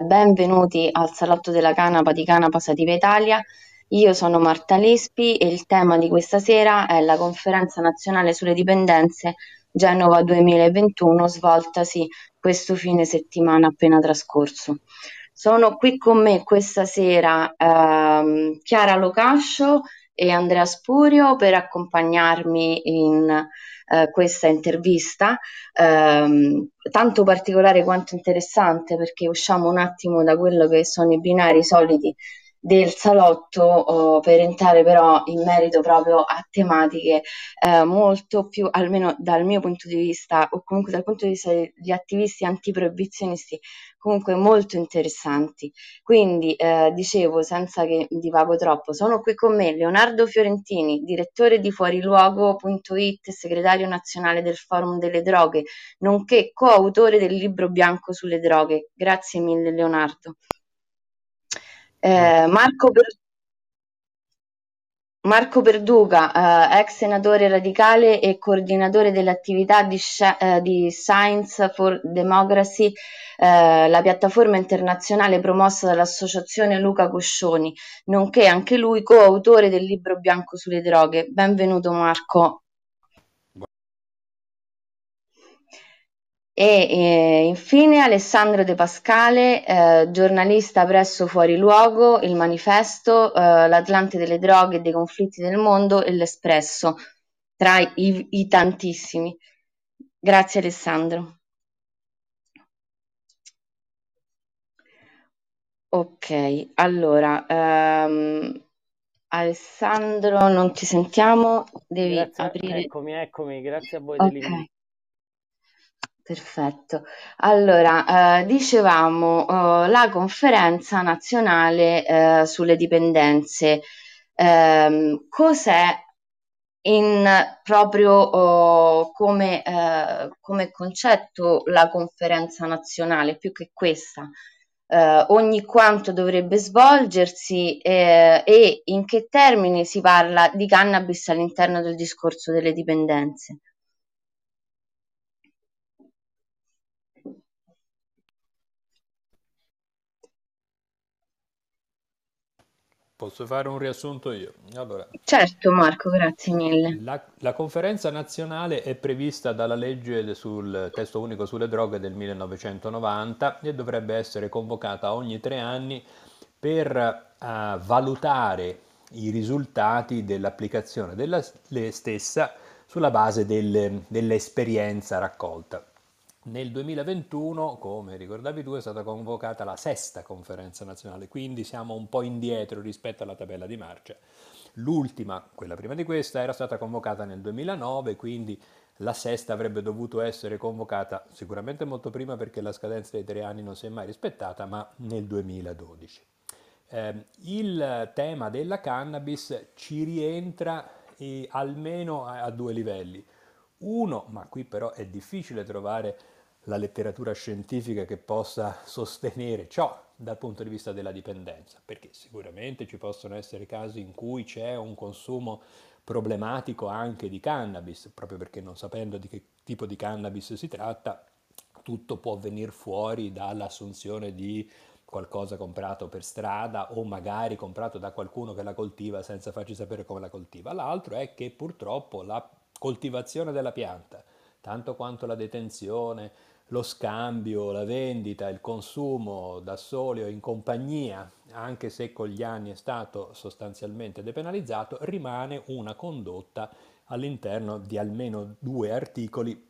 benvenuti al Salotto della Canapa di Canapa Sativa Italia. Io sono Marta Lespi e il tema di questa sera è la conferenza nazionale sulle dipendenze Genova 2021 svoltasi questo fine settimana appena trascorso. Sono qui con me questa sera ehm, Chiara Locascio e Andrea Spurio per accompagnarmi in eh, questa intervista, ehm, tanto particolare quanto interessante perché usciamo un attimo da quello che sono i binari soliti del salotto oh, per entrare però in merito proprio a tematiche eh, molto più, almeno dal mio punto di vista o comunque dal punto di vista degli attivisti antiproibizionisti, comunque molto interessanti. Quindi eh, dicevo, senza che divago troppo, sono qui con me Leonardo Fiorentini, direttore di fuoriluogo.it segretario nazionale del Forum delle Droghe, nonché coautore del libro bianco sulle droghe. Grazie mille Leonardo. Eh, Marco, per... Marco Perduca, eh, ex senatore radicale e coordinatore delle attività di, eh, di Science for Democracy, eh, la piattaforma internazionale promossa dall'associazione Luca Coscioni, nonché anche lui coautore del libro bianco sulle droghe. Benvenuto Marco. E eh, infine Alessandro De Pascale, eh, giornalista presso Fuori Luogo, Il Manifesto, eh, L'Atlante delle droghe e dei conflitti del mondo e L'Espresso, tra i, i tantissimi. Grazie Alessandro. Ok, allora, ehm, Alessandro, non ti sentiamo, devi Grazie, aprire. eccomi, eccomi, grazie a voi Ok. Perfetto. Allora, eh, dicevamo, eh, la conferenza nazionale eh, sulle dipendenze. Ehm, cos'è in proprio oh, come, eh, come concetto la conferenza nazionale, più che questa? Eh, ogni quanto dovrebbe svolgersi eh, e in che termini si parla di cannabis all'interno del discorso delle dipendenze? Posso fare un riassunto io? Allora, Certo, Marco, grazie mille. la, la conferenza nazionale è prevista dalla legge sul testo unico sulle droghe del 1990 e dovrebbe essere convocata ogni tre anni per uh, valutare i risultati dell'applicazione della stessa sulla base del, dell'esperienza raccolta. Nel 2021, come ricordavi tu, è stata convocata la sesta conferenza nazionale, quindi siamo un po' indietro rispetto alla tabella di marcia. L'ultima, quella prima di questa, era stata convocata nel 2009, quindi la sesta avrebbe dovuto essere convocata sicuramente molto prima perché la scadenza dei tre anni non si è mai rispettata, ma nel 2012. Eh, il tema della cannabis ci rientra eh, almeno a, a due livelli. Uno, ma qui però è difficile trovare la letteratura scientifica che possa sostenere ciò dal punto di vista della dipendenza, perché sicuramente ci possono essere casi in cui c'è un consumo problematico anche di cannabis, proprio perché non sapendo di che tipo di cannabis si tratta, tutto può venire fuori dall'assunzione di qualcosa comprato per strada o magari comprato da qualcuno che la coltiva senza farci sapere come la coltiva. L'altro è che purtroppo la coltivazione della pianta, tanto quanto la detenzione, lo scambio, la vendita, il consumo da soli o in compagnia, anche se con gli anni è stato sostanzialmente depenalizzato, rimane una condotta all'interno di almeno due articoli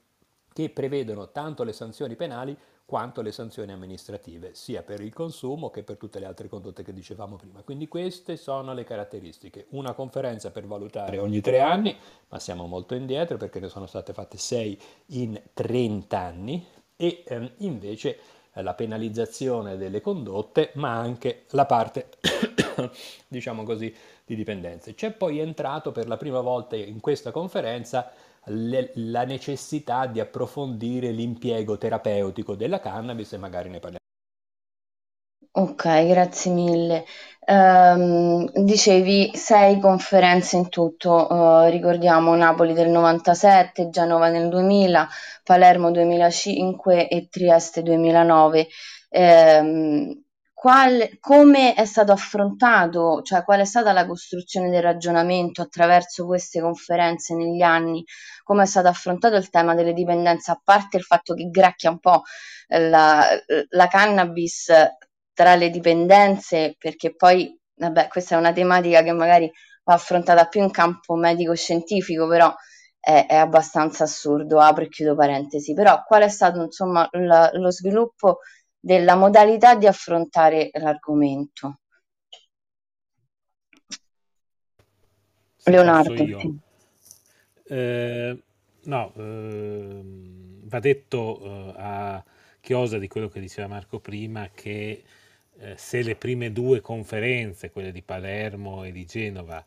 che prevedono tanto le sanzioni penali quanto le sanzioni amministrative, sia per il consumo che per tutte le altre condotte che dicevamo prima. Quindi queste sono le caratteristiche. Una conferenza per valutare ogni tre anni, ma siamo molto indietro perché ne sono state fatte sei in 30 anni, e ehm, invece eh, la penalizzazione delle condotte, ma anche la parte, diciamo così, di dipendenze. C'è poi entrato per la prima volta in questa conferenza le, la necessità di approfondire l'impiego terapeutico della cannabis e magari ne parliamo. Ok, grazie mille. Ehm, dicevi sei conferenze in tutto, eh, ricordiamo Napoli del 97, Genova nel 2000, Palermo 2005 e Trieste 2009. Ehm, qual- come è stato affrontato, cioè qual è stata la costruzione del ragionamento attraverso queste conferenze negli anni? Come è stato affrontato il tema delle dipendenze, a parte il fatto che gracchia un po' la, la cannabis tra le dipendenze, perché poi, vabbè, questa è una tematica che magari va affrontata più in campo medico-scientifico, però è, è abbastanza assurdo, apro e chiudo parentesi, però qual è stato insomma la, lo sviluppo della modalità di affrontare l'argomento? Se Leonardo. Eh, no, eh, va detto eh, a chiosa di quello che diceva Marco prima che eh, se le prime due conferenze, quelle di Palermo e di Genova,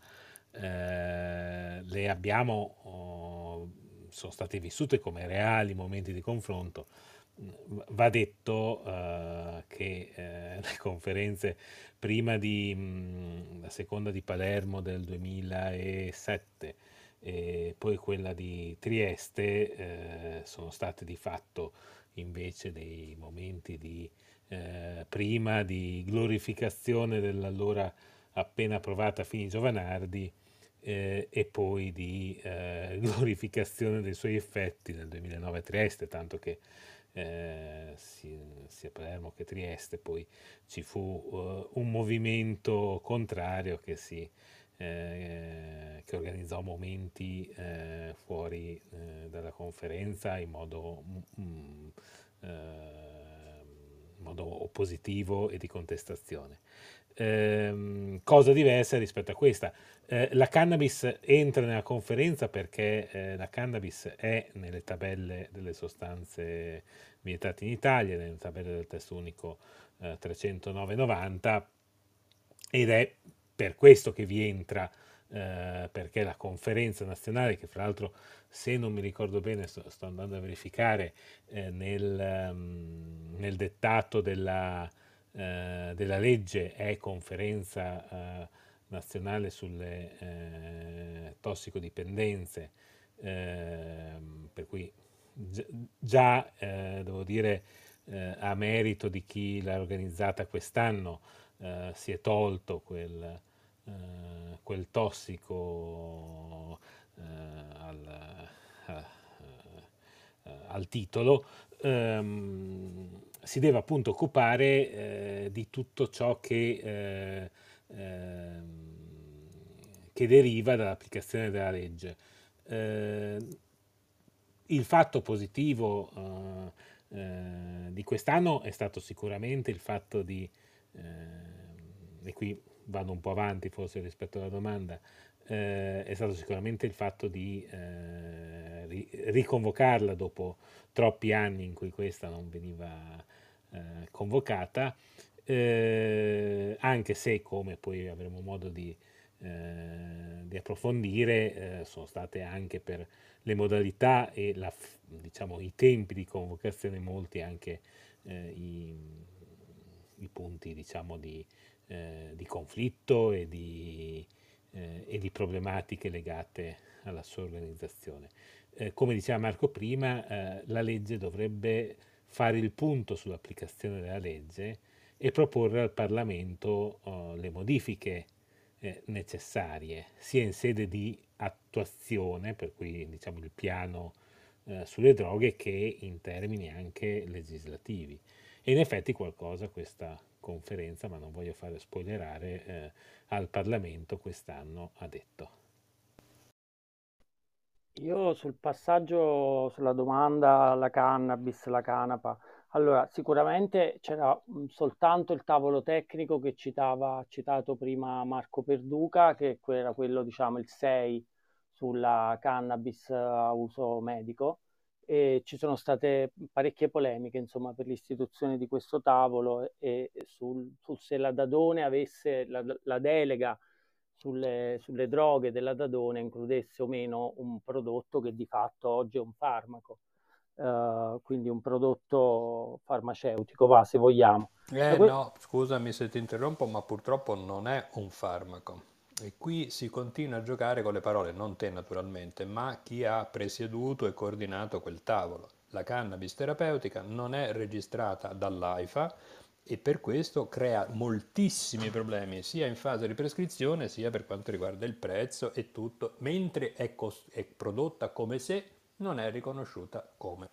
eh, le abbiamo, oh, sono state vissute come reali momenti di confronto, va detto uh, che uh, le conferenze prima di mh, la seconda di Palermo del 2007 e poi quella di Trieste eh, sono state di fatto invece dei momenti di eh, prima di glorificazione dell'allora appena approvata Fini Giovanardi eh, e poi di eh, glorificazione dei suoi effetti nel 2009 a Trieste, tanto che eh, sia Palermo che Trieste poi ci fu uh, un movimento contrario che, si, eh, che organizzò momenti eh, fuori dalla conferenza in modo mm, modo oppositivo e di contestazione. Eh, cosa diversa rispetto a questa. Eh, la cannabis entra nella conferenza perché eh, la cannabis è nelle tabelle delle sostanze vietate in Italia, nelle tabelle del testo unico 309-90 eh, ed è per questo che vi entra eh, perché la conferenza nazionale, che fra l'altro se non mi ricordo bene, sto, sto andando a verificare eh, nel, um, nel, dettato della, eh, della, legge, è conferenza eh, nazionale sulle eh, tossicodipendenze, ehm, per cui già, devo dire, a merito di chi l'ha organizzata quest'anno, si è tolto quel eh, quel tossico eh, al, eh, al, titolo, ehm, si deve appunto occupare di tutto ciò che, ehm, che deriva dall'applicazione della legge. il fatto positivo di quest'anno è stato sicuramente il fatto di, e qui vado un po' avanti forse rispetto alla domanda, eh, è stato sicuramente il fatto di eh, ri- riconvocarla dopo troppi anni in cui questa non veniva eh, convocata, eh, anche se, come poi avremo modo di, eh, di approfondire, eh, sono state anche per le modalità e la, diciamo, i tempi di convocazione molti anche i, i, punti diciamo, di, eh, di conflitto e di, eh, e di, problematiche legate alla sua organizzazione. Eh, come diceva Marco prima, eh, la legge dovrebbe fare il punto sull'applicazione della legge e proporre al Parlamento oh, le modifiche eh, necessarie, sia in sede di attuazione, per cui diciamo il piano sulle droghe, che in termini anche legislativi. E in effetti qualcosa questa conferenza, ma non voglio fare spoilerare, eh, al Parlamento quest'anno ha detto. Io sul passaggio, sulla domanda, la cannabis, la canapa, allora sicuramente c'era mm, soltanto il tavolo tecnico che citava, citato prima Marco Perduca, che era quello, diciamo, il 6 sulla cannabis a uso medico, e ci sono state parecchie polemiche insomma, per l'istituzione di questo tavolo e sul, sul se la Dadone avesse la, la delega sulle, sulle, droghe della Dadone includesse o meno un prodotto che di fatto oggi è un farmaco. uh, quindi un prodotto farmaceutico, va se vogliamo. Eh que- no, scusami se ti interrompo, ma purtroppo non è un farmaco. E qui si continua a giocare con le parole, non te naturalmente, ma chi ha presieduto e coordinato quel tavolo. La cannabis terapeutica non è registrata dall'AIFA e per questo crea moltissimi problemi sia in fase di prescrizione sia per quanto riguarda il prezzo e tutto, mentre è, cos- è prodotta come se non è riconosciuta come.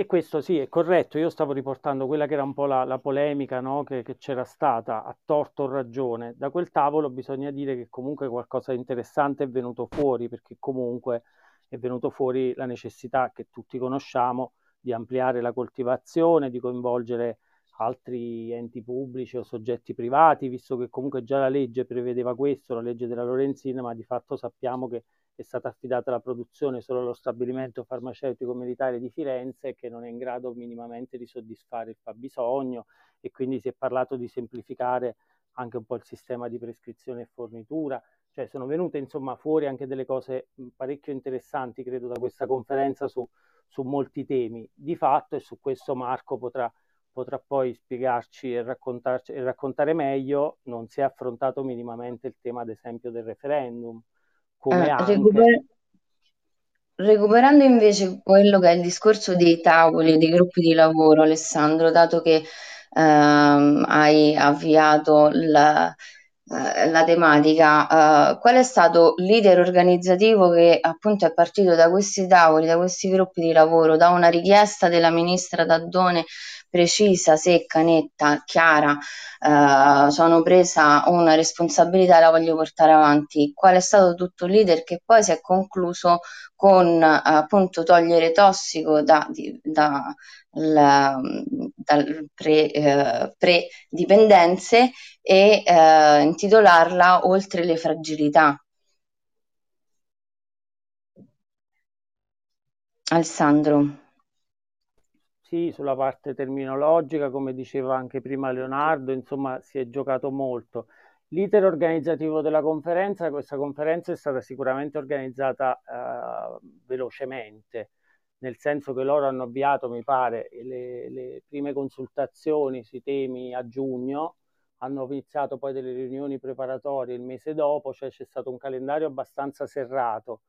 E questo sì, è corretto. Io stavo riportando quella che era un po' la, la polemica no? che, che, c'era stata, a torto o ragione. Da quel tavolo bisogna dire che comunque qualcosa di interessante è venuto fuori, perché comunque è venuto fuori la necessità che tutti conosciamo di ampliare la coltivazione, di coinvolgere altri enti pubblici o soggetti privati, visto che comunque già la legge prevedeva questo, la legge della Lorenzina, ma di fatto sappiamo che è stata affidata la produzione solo allo stabilimento farmaceutico militare di Firenze che non è in grado minimamente di soddisfare il fabbisogno e quindi si è parlato di semplificare anche un po' il sistema di prescrizione e fornitura. Cioè sono venute insomma fuori anche delle cose parecchio interessanti, credo, da questa conferenza su, su molti temi. Di fatto, e su questo Marco potrà, potrà poi spiegarci e, e raccontare meglio, non si è affrontato minimamente il tema, ad esempio, del referendum come Eh, anche... recuper- recuperando invece quello che è il discorso dei tavoli, dei gruppi di lavoro, Alessandro, dato che ehm, hai avviato la, eh, la tematica, eh, qual è stato l'iter organizzativo che appunto è partito da questi tavoli, da questi gruppi di lavoro, da una richiesta della ministra Daddone precisa, secca, netta, chiara, eh, sono presa una responsabilità e la voglio portare avanti. Qual è stato tutto il leader che poi si è concluso con eh, appunto togliere tossico da, di, da la, dal pre, eh, pre-dipendenze e eh, intitolarla Oltre le fragilità. Alessandro. Sì, sulla parte terminologica, come diceva anche prima Leonardo, insomma, si è giocato molto. L'iter organizzativo della conferenza, questa conferenza è stata sicuramente organizzata eh, velocemente, nel senso che loro hanno avviato, mi pare, le, le prime consultazioni sui temi a giugno, hanno iniziato poi delle riunioni preparatorie il mese dopo, cioè c'è stato un calendario abbastanza serrato.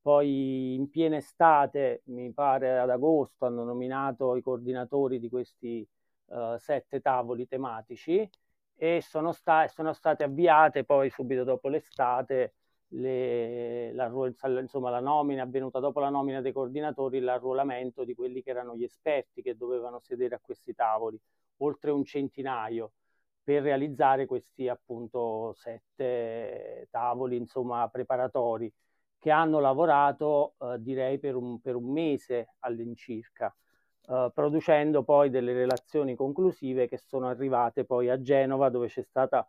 Poi in piena estate, mi pare ad agosto, hanno nominato i coordinatori di questi uh, sette tavoli tematici e sono, sta- sono, state avviate poi subito dopo l'estate le, la, insomma, la nomina avvenuta dopo la nomina dei coordinatori, l'arruolamento di quelli che erano gli esperti che dovevano sedere a questi tavoli, oltre un centinaio per realizzare questi appunto sette tavoli insomma preparatori che hanno lavorato eh, direi per un, per un, mese all'incirca, eh, producendo poi delle relazioni conclusive che sono arrivate poi a Genova dove c'è stata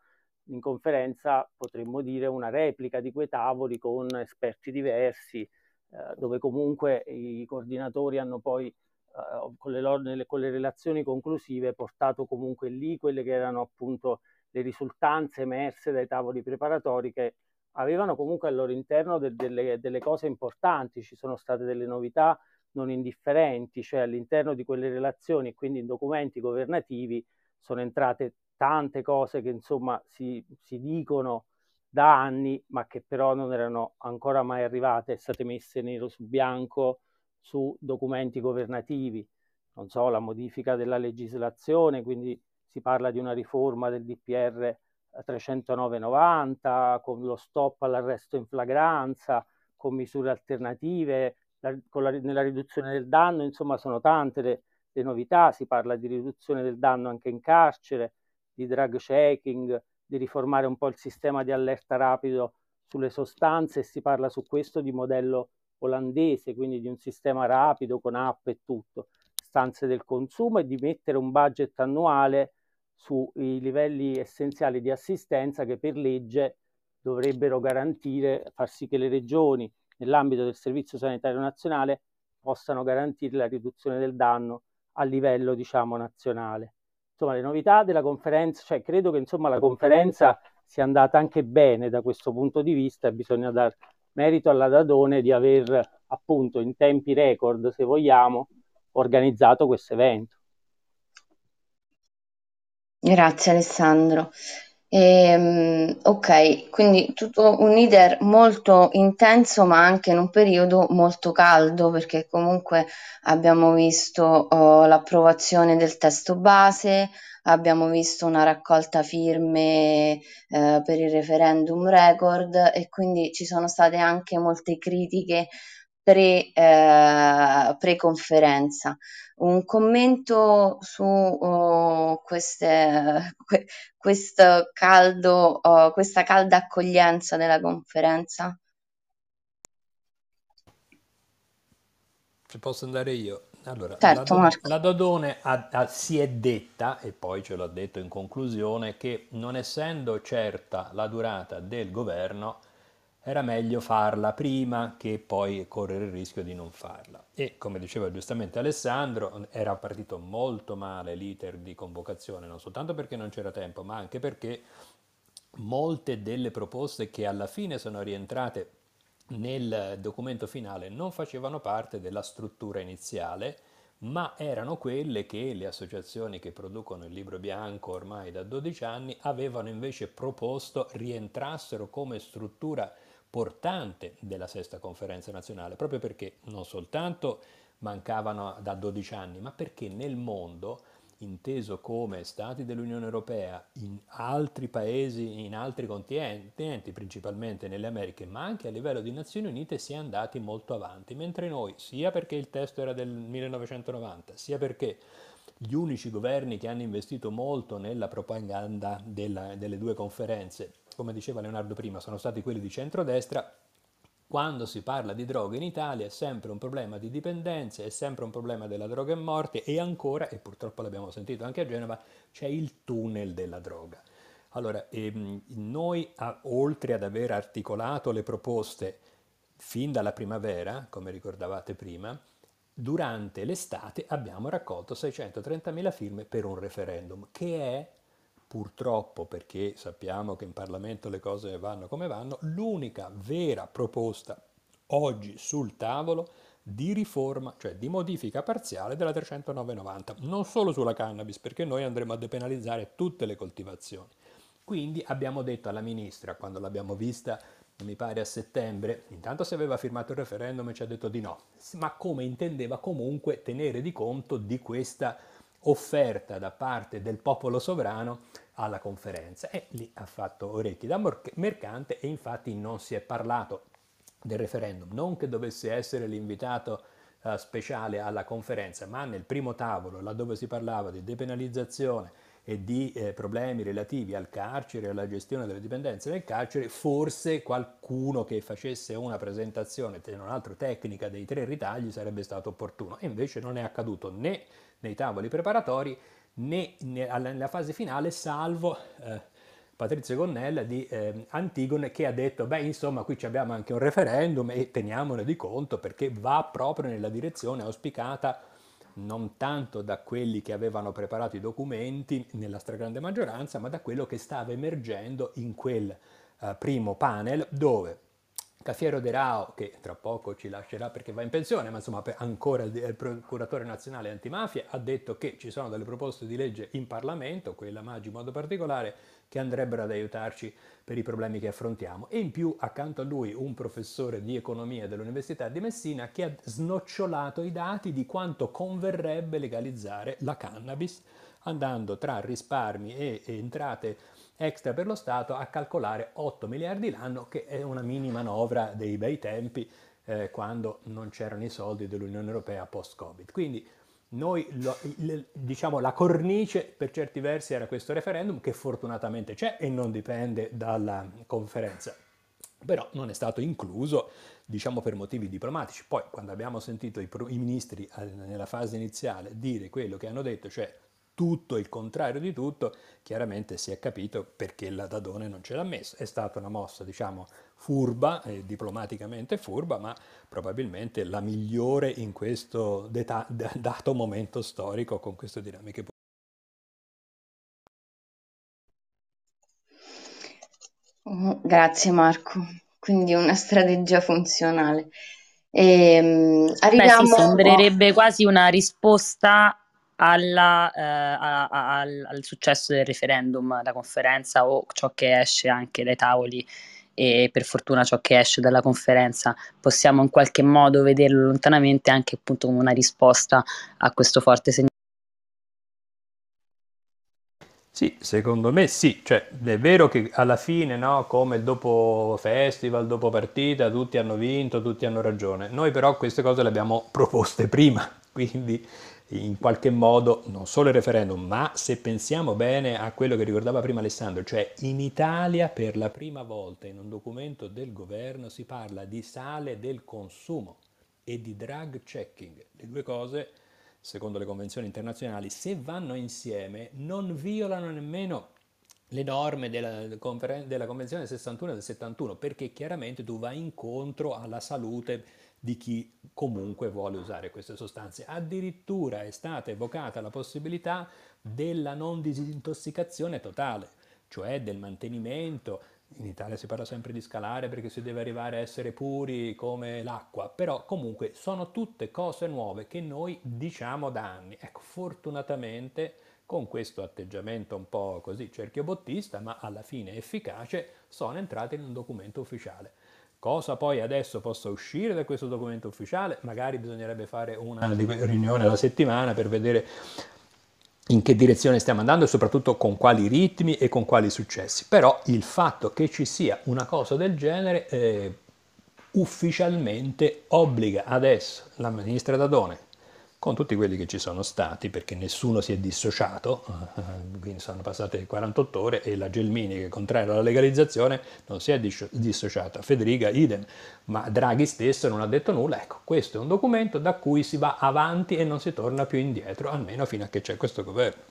in conferenza, potremmo dire, una replica di quei tavoli con esperti diversi, eh, dove comunque i coordinatori hanno poi Uh, con, le loro, nelle, con, le relazioni conclusive portato comunque lì quelle che erano appunto le risultanze emerse dai tavoli preparatori che avevano comunque al loro interno de- delle, delle cose importanti, ci sono state delle novità non indifferenti, cioè all'interno di quelle relazioni e quindi in documenti governativi sono entrate tante cose che insomma si, si dicono da anni, ma che però non erano ancora mai arrivate, state messe nero su bianco su documenti governativi. Non so, la modifica della legislazione, quindi si parla di una riforma del DPR 309,90, con lo stop all'arresto in flagranza, con misure alternative, la, con la, nella riduzione del danno, insomma sono tante le, le, novità, si parla di riduzione del danno anche in carcere, di drug checking, di riformare un po' il sistema di allerta rapido sulle sostanze e si parla su questo di modello olandese, quindi di un sistema rapido con app e tutto, stanze del consumo e di mettere un budget annuale sui livelli essenziali di assistenza che per legge dovrebbero garantire, far sì che le regioni nell'ambito del Servizio Sanitario Nazionale possano garantire la riduzione del danno a livello diciamo nazionale. Insomma, le novità della conferenza, cioè credo che insomma la conferenza sia andata anche bene da questo punto di vista e bisogna dar merito alla Dadone di aver appunto in tempi record, se vogliamo, organizzato questo evento. Grazie Alessandro. Ehm, ok, quindi tutto un iter molto intenso, ma anche in un periodo molto caldo, perché comunque abbiamo visto oh, l'approvazione del testo base, abbiamo visto una raccolta firme eh, per il referendum record e quindi ci sono state anche molte critiche pre, eh, pre-conferenza. Un commento su oh, queste, que, questo caldo, oh, questa calda accoglienza della conferenza? Ci posso andare io? Allora, certo, la, la, Dodone ha, ha, si è detta, e poi ce l'ha detto in conclusione, che non essendo certa la durata del governo, era meglio farla prima che poi correre il rischio di non farla. E come diceva giustamente Alessandro, era partito molto male l'iter di convocazione, non soltanto perché non c'era tempo, ma anche perché molte delle proposte che alla fine sono rientrate nel documento finale non facevano parte della struttura iniziale, ma erano quelle che le associazioni che producono il libro bianco ormai da 12 anni avevano invece proposto rientrassero come struttura portante della sesta conferenza nazionale, proprio perché non soltanto mancavano da 12 anni, ma perché nel mondo, inteso come Stati dell'Unione Europea, in altri paesi, in altri continenti, principalmente nelle Americhe, ma anche a livello di Nazioni Unite, si è andati molto avanti, mentre noi, sia perché il testo era del 1990, sia perché gli unici governi che hanno investito molto nella propaganda della, delle due conferenze come diceva Leonardo prima, sono stati quelli di centrodestra, quando si parla di droga in Italia è sempre un problema di dipendenze, è sempre un problema della droga e morte e ancora, e purtroppo l'abbiamo sentito anche a Genova, c'è il tunnel della droga. Allora, ehm, noi, a, oltre ad aver articolato le proposte fin dalla primavera, come ricordavate prima, durante l'estate abbiamo raccolto 630.000 firme per un referendum, che è purtroppo, perché sappiamo che in Parlamento le cose vanno come vanno, l'unica vera proposta oggi sul tavolo di riforma, cioè di modifica parziale della 30990, non solo sulla cannabis, perché noi andremo a depenalizzare tutte le coltivazioni. Quindi abbiamo detto alla ministra, quando l'abbiamo vista, mi pare a settembre, intanto se aveva firmato il referendum ci ha detto di no, ma come intendeva comunque tenere di conto di questa offerta da parte del popolo sovrano alla conferenza e lì ha fatto orecchi da mercante e infatti non si è parlato del referendum, non che dovesse essere l'invitato uh, speciale alla conferenza, ma nel primo tavolo, laddove si parlava di depenalizzazione e di eh, problemi relativi al carcere e alla gestione delle dipendenze del carcere, forse qualcuno che facesse una presentazione, tra l'altro tecnica, dei tre ritagli sarebbe stato opportuno. E invece non è accaduto né nei tavoli preparatori né nella fase finale, salvo eh, Patrizio Gonnella di eh, Antigone che ha detto, beh insomma qui abbiamo anche un referendum e teniamone di conto perché va proprio nella direzione auspicata non tanto da quelli che avevano preparato i documenti nella stragrande maggioranza, ma da quello che stava emergendo in quel eh, primo panel dove Cafiero De Rao, che tra poco ci lascerà perché va in pensione, ma insomma ancora il procuratore nazionale antimafia, ha detto che ci sono delle proposte di legge in Parlamento, quella Maggi in modo particolare, che andrebbero ad aiutarci per i problemi che affrontiamo. E in più accanto a lui un professore di economia dell'Università di Messina che ha snocciolato i dati di quanto converrebbe legalizzare la cannabis, andando tra risparmi e entrate extra per lo Stato a calcolare 8 miliardi l'anno, che è una mini manovra dei bei tempi eh, quando non c'erano i soldi dell'Unione Europea post-Covid. Quindi noi, lo, il, diciamo, la cornice per certi versi era questo referendum che fortunatamente c'è e non dipende dalla conferenza, però non è stato incluso diciamo per motivi diplomatici. Poi quando abbiamo sentito i, i ministri eh, nella fase iniziale dire quello che hanno detto, cioè tutto il contrario di tutto, chiaramente si è capito perché la Dadone non ce l'ha messo. È stata una mossa, diciamo, furba, eh, diplomaticamente furba, ma probabilmente la migliore in questo deta- dato momento storico con queste dinamiche. Grazie Marco, quindi una strategia funzionale. E, um, arriviamo... Beh, sì, sembrerebbe quasi una risposta alla, eh, a, a, al, successo del referendum, la conferenza o ciò che esce anche dai tavoli e per fortuna ciò che esce dalla conferenza possiamo in qualche modo vederlo lontanamente anche appunto come una risposta a questo forte segnale. Sì, secondo me sì, cioè, è vero che alla fine, no, come dopo festival, dopo partita, tutti hanno vinto, tutti hanno ragione. Noi però queste cose le abbiamo proposte prima, quindi in qualche modo non solo il referendum, ma se pensiamo bene a quello che ricordava prima Alessandro, cioè in Italia per la prima volta in un documento del governo si parla di sale del consumo e di drug checking. Le due cose, secondo le convenzioni internazionali, se vanno insieme non violano nemmeno le norme della, della Convenzione 61 del 71, perché chiaramente tu vai incontro alla salute di chi comunque vuole usare queste sostanze. Addirittura è stata evocata la possibilità della non disintossicazione totale, cioè del mantenimento. In Italia si parla sempre di scalare perché si deve arrivare a essere puri come l'acqua, però comunque sono tutte cose nuove che noi diciamo da anni. Ecco, fortunatamente con questo atteggiamento un po' così cerchiobottista, ma alla fine efficace, sono entrate in un documento ufficiale. Cosa poi adesso possa uscire da questo documento ufficiale? Magari bisognerebbe fare una riunione alla settimana per vedere in che direzione stiamo andando e soprattutto con quali ritmi e con quali successi. Però il fatto che ci sia una cosa del genere eh, ufficialmente obbliga adesso la ministra Dadone con tutti quelli che ci sono stati, perché nessuno si è dissociato, eh, quindi sono passate 48 ore e la Gelmini, che è contraria alla legalizzazione, non si è dissociata, Federica idem, ma Draghi stesso non ha detto nulla. Ecco, questo è un documento da cui si va avanti e non si torna più indietro, almeno fino a che c'è questo governo.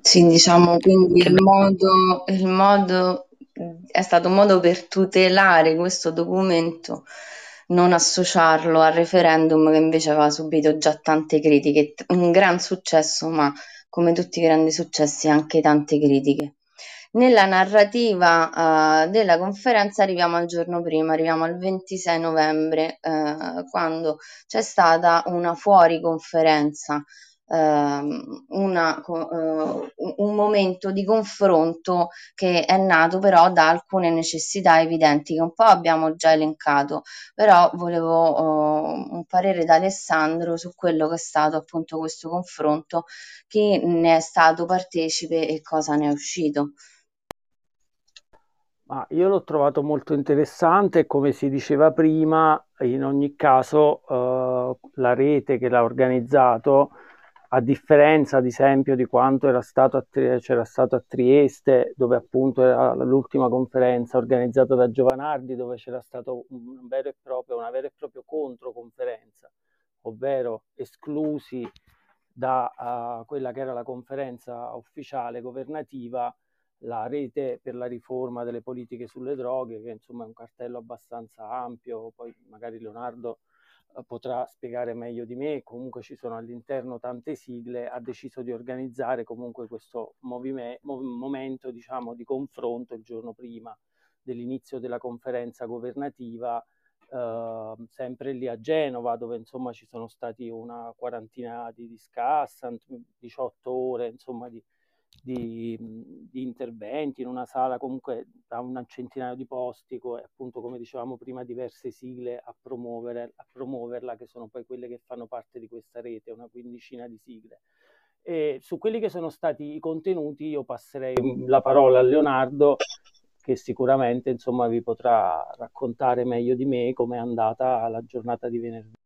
Sì, diciamo, quindi il modo, il modo è stato un modo per tutelare questo documento non associarlo al referendum che invece aveva subito già tante critiche, un gran successo, ma come tutti i grandi successi anche tante critiche. Nella narrativa uh, della conferenza arriviamo al giorno prima, arriviamo al 26 novembre, uh, quando c'è stata una fuori conferenza una, uh, un momento di confronto che è nato però da alcune necessità evidenti che un po' abbiamo già elencato, però volevo uh, un parere da Alessandro su quello che è stato appunto questo confronto, chi ne è stato partecipe e cosa ne è uscito. Ma io l'ho trovato molto interessante come si diceva prima, in ogni caso uh, la rete che l'ha organizzato a differenza ad esempio di quanto era stato a, c'era stato a Trieste, dove appunto era l'ultima conferenza organizzata da Giovanardi, dove c'era stato un una vera e propria controconferenza, ovvero esclusi da uh, quella che era la conferenza ufficiale governativa la rete per la riforma delle politiche sulle droghe, che insomma è un cartello abbastanza ampio, poi magari Leonardo potrà spiegare meglio di me, comunque ci sono all'interno tante sigle, ha deciso di organizzare comunque questo movime- mov- momento diciamo, di confronto il giorno prima dell'inizio della conferenza governativa, eh, sempre lì a Genova, dove insomma ci sono stati una quarantina di discussant, 18 ore insomma di, di, di, interventi in una sala comunque da un centinaio di posti, co- appunto come dicevamo prima diverse sigle a, promuovere, a promuoverla, che sono poi quelle che fanno parte di questa rete, una quindicina di sigle. E su quelli che sono stati i contenuti io passerei la parola a Leonardo che sicuramente insomma vi potrà raccontare meglio di me com'è andata la giornata di venerdì.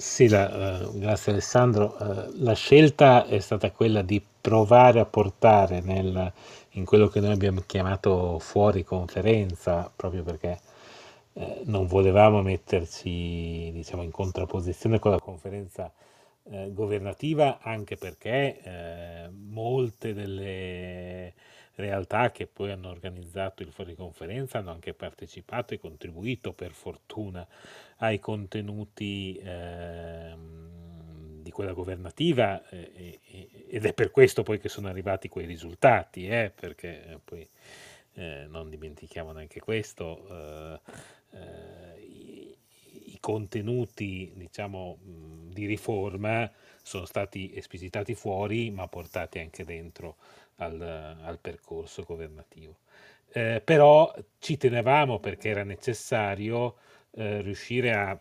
Sì, la, uh, grazie Alessandro. Uh, la scelta è stata quella di provare a portare nel, in quello che noi abbiamo chiamato fuori conferenza, proprio perché eh, non volevamo metterci diciamo, in contrapposizione con la conferenza eh, governativa, anche perché eh, molte delle realtà che poi hanno organizzato il fuori conferenza hanno anche partecipato e contribuito per fortuna ai contenuti eh, di quella governativa eh, ed è per questo poi che sono arrivati quei risultati, eh, perché poi eh, non dimentichiamo neanche questo, eh, eh, i, i, contenuti diciamo, di riforma sono stati esplicitati fuori ma portati anche dentro al, al percorso governativo. Eh, però ci tenevamo perché era necessario eh, riuscire a,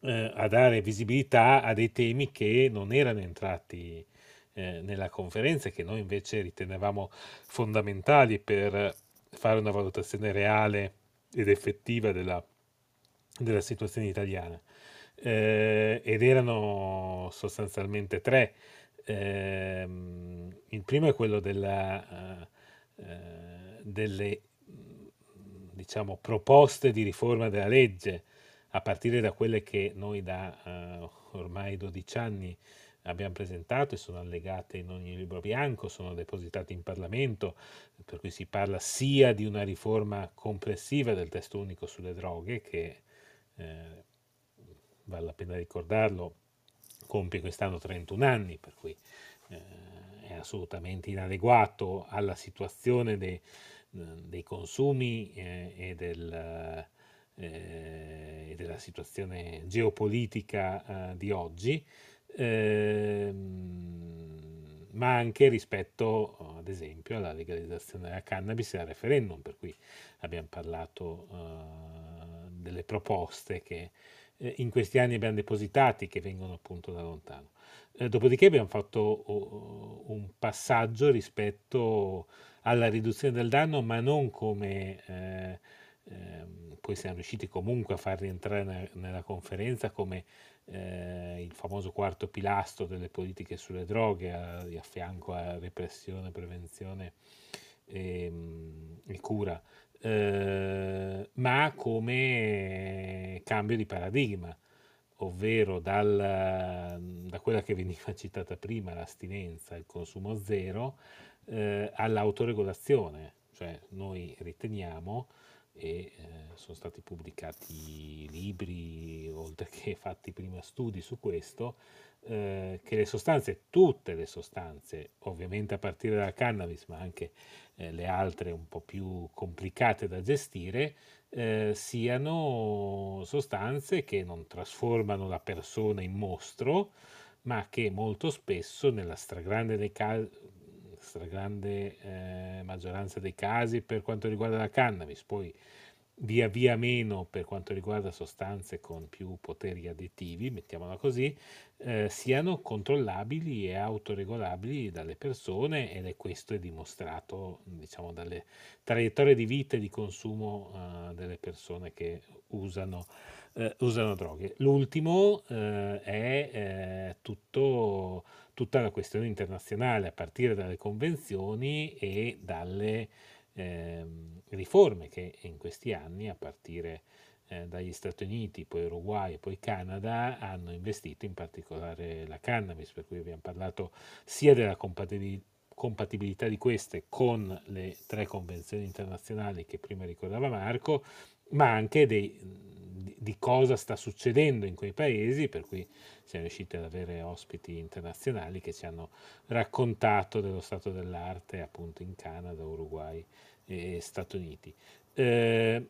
eh, a, dare visibilità a dei temi che non erano entrati eh, nella conferenza e che noi invece ritenevamo fondamentali per fare una valutazione reale ed effettiva della, della situazione italiana. Eh, ed erano sostanzialmente tre. Ehm, il primo è quello della eh, delle diciamo, proposte di riforma della legge, a partire da quelle che noi da uh, ormai 12 anni abbiamo presentato e sono allegate in ogni libro bianco, sono depositate in Parlamento, per cui si parla sia di una riforma complessiva del testo unico sulle droghe, che eh, vale la pena ricordarlo, compie quest'anno 31 anni, per cui eh, è assolutamente inadeguato alla situazione dei, dei consumi eh, e, del, eh, e, della situazione geopolitica eh, di oggi, ehm, ma anche rispetto ad esempio alla legalizzazione della cannabis e al referendum, per cui abbiamo parlato eh, delle proposte che in questi anni abbiamo depositati che vengono appunto da lontano. Eh, dopodiché abbiamo fatto uh, un passaggio rispetto alla riduzione del danno, ma non come eh, eh, poi siamo riusciti comunque a far rientrare nella, nella conferenza come eh, il famoso quarto pilastro delle politiche sulle droghe a, a fianco a repressione, prevenzione e, ehm, e cura, eh, ma come cambio di paradigma ovvero dal, da quella che veniva citata prima, l'astinenza, il consumo zero, eh, all'autoregolazione, cioè noi riteniamo, e eh, sono stati pubblicati libri, oltre che fatti prima studi su questo, eh, che le sostanze, tutte le sostanze, ovviamente a partire dalla cannabis, ma anche eh, le altre un po' più complicate da gestire, eh, siano sostanze che non trasformano la persona in mostro, ma che molto spesso, nella stragrande, dei casi, stragrande eh, maggioranza dei casi per quanto riguarda la cannabis, poi via via meno per quanto riguarda sostanze con più poteri additivi, mettiamola così, eh, siano controllabili e autoregolabili dalle persone ed è questo è dimostrato diciamo, dalle traiettorie di vita e di consumo eh, delle persone che usano, eh, usano droghe. L'ultimo eh, è eh, tutto, tutta la questione internazionale a partire dalle convenzioni e dalle eh, riforme che in questi anni, a partire eh, dagli Stati Uniti, poi Uruguay e poi Canada, hanno investito in particolare la cannabis, per cui abbiamo parlato sia della compatibilità compatibilità di queste con le tre convenzioni internazionali che prima ricordava Marco, ma anche dei, di, cosa sta succedendo in quei paesi, per cui siamo riusciti ad avere ospiti internazionali che ci hanno raccontato dello stato dell'arte appunto in Canada, Uruguay e Stati Uniti. Eh,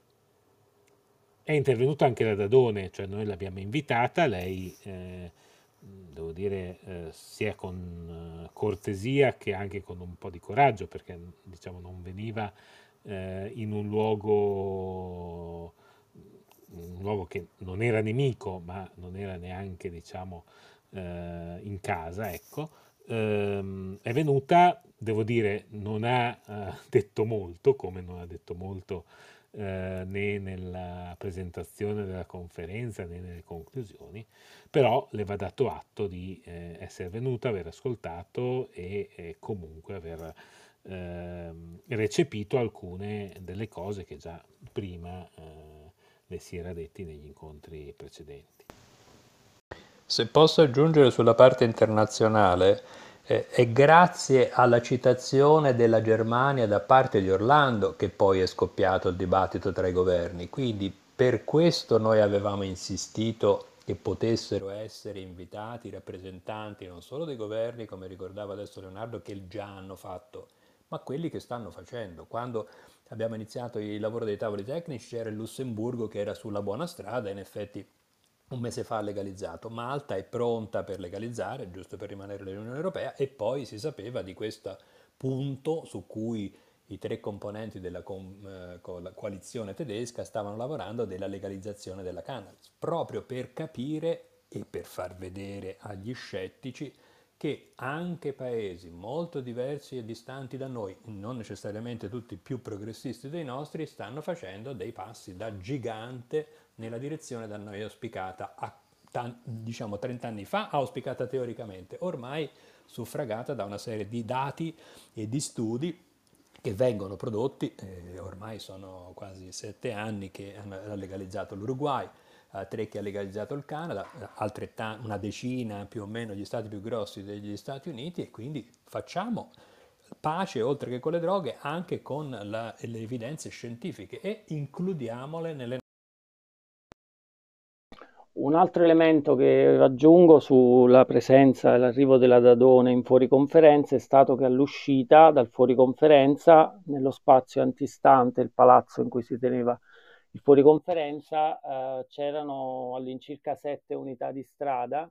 è intervenuta anche la Dadone, cioè noi l'abbiamo invitata, lei eh, devo dire eh, sia con eh, cortesia che anche con un po' di coraggio perché diciamo non veniva eh, in un luogo un luogo che non era nemico ma non era neanche diciamo eh, in casa ecco ehm, è venuta devo dire non ha eh, detto molto come non ha detto molto eh, né nella presentazione della conferenza né nelle conclusioni, però le va dato atto di eh, essere venuta, aver ascoltato e eh, comunque aver ehm, recepito alcune delle cose che già prima eh, le si era detti negli incontri precedenti. Se posso aggiungere sulla parte internazionale, eh, è grazie alla citazione della Germania da parte di Orlando che poi è scoppiato il dibattito tra i governi. Quindi per questo noi avevamo insistito che potessero essere invitati rappresentanti non solo dei governi, come ricordava adesso Leonardo, che già hanno fatto, ma quelli che stanno facendo. Quando abbiamo iniziato il lavoro dei tavoli tecnici c'era il Lussemburgo che era sulla buona strada, in effetti un mese fa ha legalizzato. Malta è pronta per legalizzare, giusto per rimanere nell'Unione Europea, e poi si sapeva di questo punto su cui i tre componenti della eh, coalizione tedesca stavano lavorando della legalizzazione della cannabis, proprio per capire e per far vedere agli scettici che anche paesi molto diversi e distanti da noi, non necessariamente tutti più progressisti dei nostri, stanno facendo dei passi da gigante nella direzione da noi auspicata a diciamo 30 anni fa, auspicata teoricamente, ormai suffragata da una serie di dati e di studi che vengono prodotti, eh, ormai sono quasi sette anni che hanno legalizzato l'Uruguay, tre che ha legalizzato il Canada, una decina più o meno gli stati più grossi degli Stati Uniti e quindi facciamo pace oltre che con le droghe anche con la, le evidenze scientifiche e includiamole nelle un altro elemento che aggiungo sulla presenza e l'arrivo della Dadone in fuoriconferenza è stato che all'uscita dal fuoriconferenza, nello spazio antistante il palazzo in cui si teneva il fuoriconferenza, eh, c'erano all'incirca sette unità di strada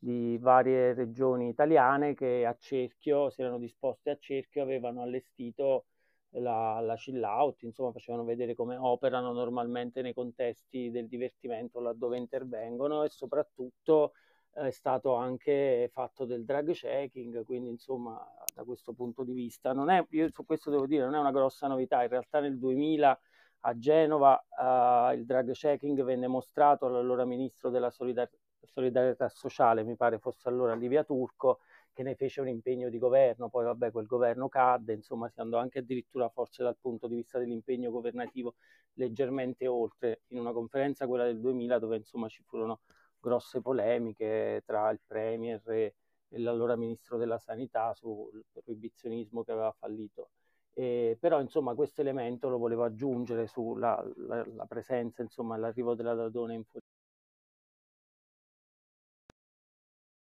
di varie regioni italiane che a cerchio, si erano disposte a cerchio, avevano allestito la, la chill out, insomma facevano vedere come operano normalmente nei contesti del divertimento laddove intervengono e soprattutto eh, è stato anche fatto del drug checking, quindi insomma da questo punto di vista non è, io su questo devo dire, non è una grossa novità, in realtà nel 2000 a Genova eh, il drug checking venne mostrato all'allora ministro della solidar- solidarietà sociale, mi pare fosse allora Livia Turco, che ne fece un impegno di governo, poi vabbè quel governo cadde, insomma si andò anche addirittura forse dal punto di vista dell'impegno governativo leggermente oltre, in una conferenza quella del 2000 dove insomma ci furono grosse polemiche tra il Premier e, e l'allora Ministro della Sanità sul proibizionismo che aveva fallito. Eh, però insomma questo elemento lo volevo aggiungere sulla la, la presenza, insomma l'arrivo della Dadone in fuori.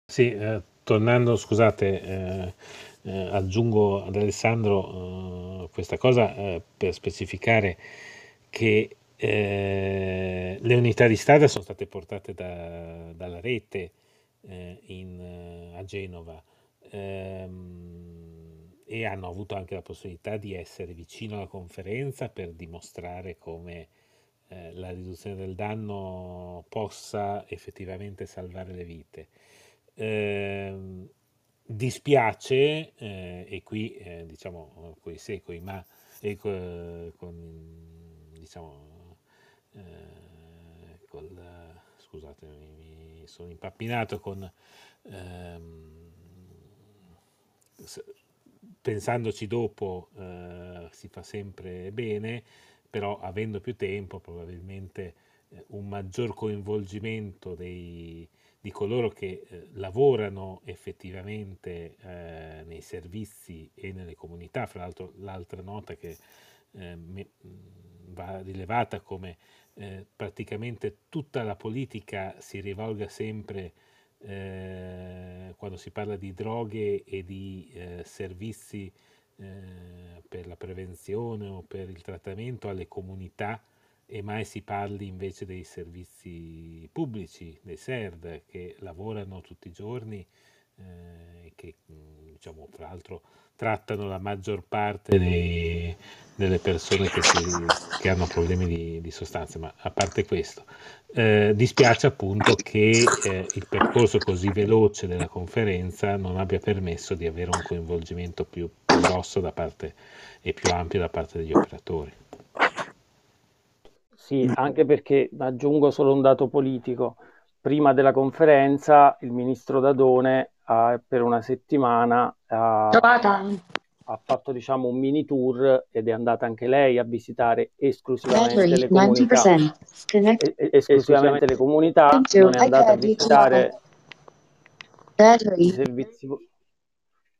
Sì, eh, tornando, scusate, eh, eh, aggiungo ad Alessandro eh, questa cosa eh, per specificare che eh, le unità di strada sono state portate da, dalla rete in, a Genova ehm, e hanno avuto anche la possibilità di essere vicino alla conferenza per dimostrare come la riduzione del danno possa effettivamente salvare le vite. Eh, dispiace, eh, e qui eh, diciamo coi secoli, ma co, con, diciamo, eh, col, scusate, mi, mi, sono impappinato con ehm, pensandoci dopo eh, si fa sempre bene, però avendo più tempo probabilmente eh, un maggior coinvolgimento dei, di coloro che eh, lavorano effettivamente eh, nei servizi e nelle comunità. Fra l'altro l'altra nota che eh, me, va rilevata come eh, praticamente tutta la politica si rivolga sempre eh, quando si parla di droghe e di eh, servizi per la prevenzione o per il trattamento alle comunità e mai si parli invece dei servizi pubblici, dei SERD, che lavorano tutti i giorni eh, che mm, diciamo tra l'altro trattano la maggior parte dei, delle persone che, si, che, hanno problemi di, di, sostanze, ma a parte questo, eh, dispiace appunto che eh, il percorso così veloce della conferenza non abbia permesso di avere un coinvolgimento più, più grosso parte, e più ampio da parte degli operatori. Sì, anche perché aggiungo solo un dato politico. Prima della conferenza il ministro Dadone ha, per una settimana ha, ha fatto diciamo, un mini tour ed è andata anche lei a visitare esclusivamente le comunità. E, esclusivamente le comunità, non è andata a visitare i servizi.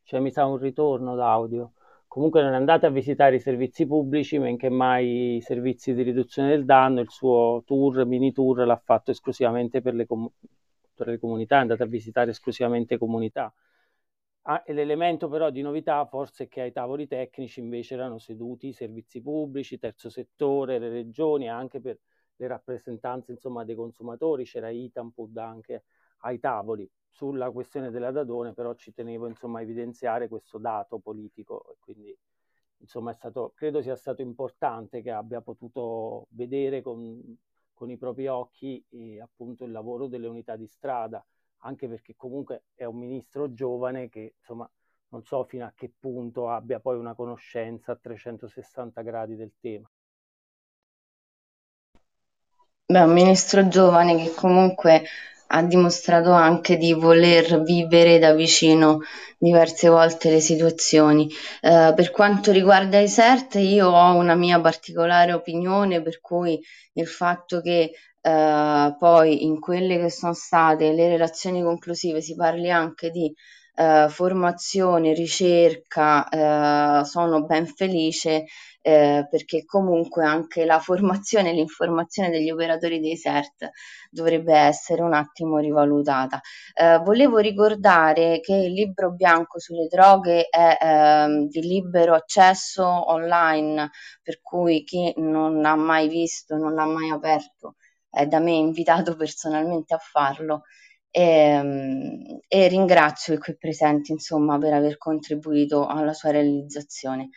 Cioè mi sa un ritorno d'audio comunque non è andata a visitare i servizi pubblici, men che mai i servizi di riduzione del danno, il suo tour, mini tour l'ha fatto esclusivamente per le, com- per le comunità, è andata a visitare esclusivamente comunità. Ah, l'elemento però di novità forse è che ai tavoli tecnici invece erano seduti i servizi pubblici, terzo settore, le regioni, anche per le rappresentanze insomma, dei consumatori, c'era Itampud anche ai tavoli. Sulla questione della Dadone però ci tenevo insomma, a evidenziare questo dato politico e quindi insomma, stato, credo sia stato importante che abbia potuto vedere con, con i propri occhi eh, appunto il lavoro delle unità di strada anche perché comunque è un ministro giovane che insomma non so fino a che punto abbia poi una conoscenza a 360 gradi del tema. Beh, un ministro giovane che comunque ha dimostrato anche di voler vivere da vicino diverse volte le situazioni. Eh, per quanto riguarda i CERT, io ho una mia particolare opinione, per cui il fatto che eh, poi in quelle che sono state le relazioni conclusive si parli anche di eh, formazione, ricerca, eh, sono ben felice eh, perché comunque anche la formazione e l'informazione degli operatori dei CERT dovrebbe essere un attimo rivalutata. Eh, volevo ricordare che il libro bianco sulle droghe è eh, di libero accesso online, per cui chi non ha mai visto, non l'ha mai aperto, è da me invitato personalmente a farlo. E, ehm, e ringrazio i qui presenti insomma per aver contribuito alla sua realizzazione.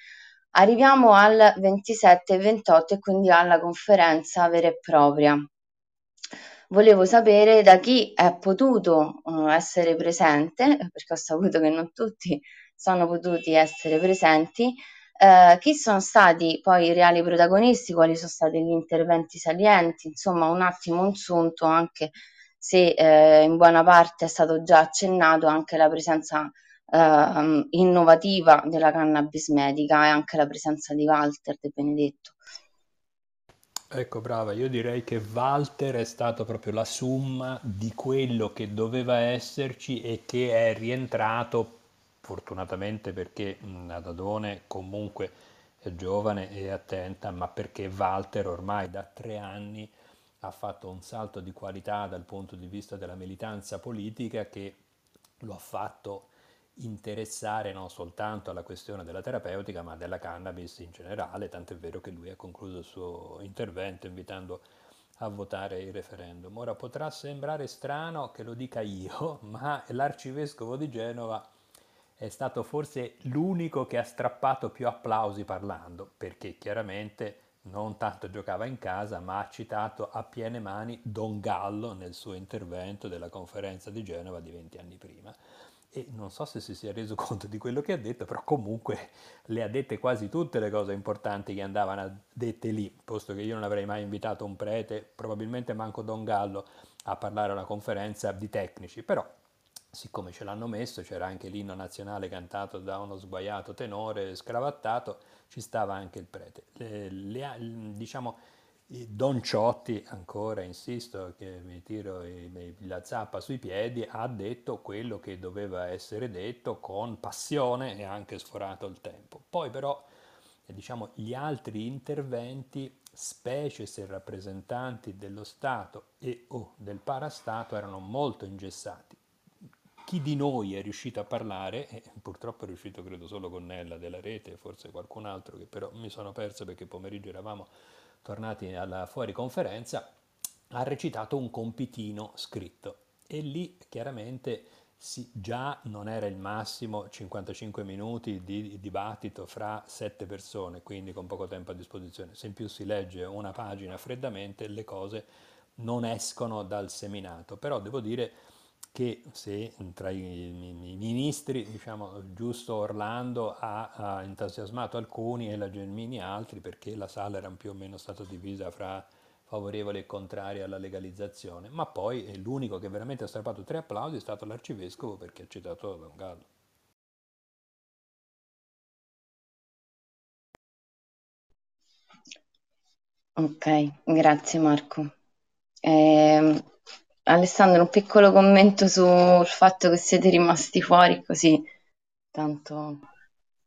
Arriviamo al 27 e 28 e quindi alla conferenza vera e propria. Volevo sapere da chi è potuto uh, essere presente, perché ho saputo che non tutti sono potuti essere presenti, uh, chi sono stati poi i reali protagonisti, quali sono stati gli interventi salienti, insomma un attimo un sunto anche se uh, in buona parte è stato già accennato anche la presenza eh, innovativa della cannabis medica e anche la presenza di Walter De Benedetto. Ecco, brava, io direi che Walter è stato proprio la summa di quello che doveva esserci e che è rientrato, fortunatamente perché Nadadone comunque è giovane e attenta, ma perché Walter ormai da tre anni ha fatto un salto di qualità dal punto di vista della militanza politica che lo ha fatto interessare non soltanto alla questione della terapeutica, ma della cannabis in generale, tant'è vero che lui ha concluso il suo intervento invitando a votare il referendum. Ora potrà sembrare strano che lo dica io, ma l'arcivescovo di Genova è stato forse l'unico che ha strappato più applausi parlando, perché chiaramente non tanto giocava in casa, ma ha citato a piene mani Don Gallo nel suo intervento della conferenza di Genova di 20 anni prima e non so se si sia reso conto di quello che ha detto, però comunque le ha dette quasi tutte le cose importanti che andavano dette lì, posto che io non avrei mai invitato un prete, probabilmente manco Don Gallo, a parlare a una conferenza di tecnici, però siccome ce l'hanno messo, c'era anche l'inno nazionale cantato da uno sguaiato tenore scravattato, ci stava anche il prete. Le, le, diciamo, Don Ciotti, ancora insisto che mi tiro la zappa sui piedi, ha detto quello che doveva essere detto con passione e anche sforato il tempo. Poi però eh, diciamo, gli altri interventi, specie se rappresentanti dello Stato e o del parastato, erano molto ingessati. Chi di noi è riuscito a parlare, e purtroppo è riuscito credo solo con Nella della rete, forse qualcun altro che però mi sono perso perché pomeriggio eravamo tornati alla fuori conferenza, ha recitato un compitino scritto e lì chiaramente sì, già non era il massimo 55 minuti di dibattito fra sette persone, quindi con poco tempo a disposizione. Se in più si legge una pagina freddamente, le cose non escono dal seminato. Però devo dire che se tra i, ministri, diciamo, giusto Orlando ha, ha, entusiasmato alcuni e la Gelmini altri perché la sala era più o meno stata divisa fra favorevoli e contrari alla legalizzazione, ma poi l'unico che veramente ha strappato tre applausi è stato l'arcivescovo perché ha citato Don Gallo. Ok, grazie Marco. Eh, Alessandro, un piccolo commento sul fatto che siete rimasti fuori, così tanto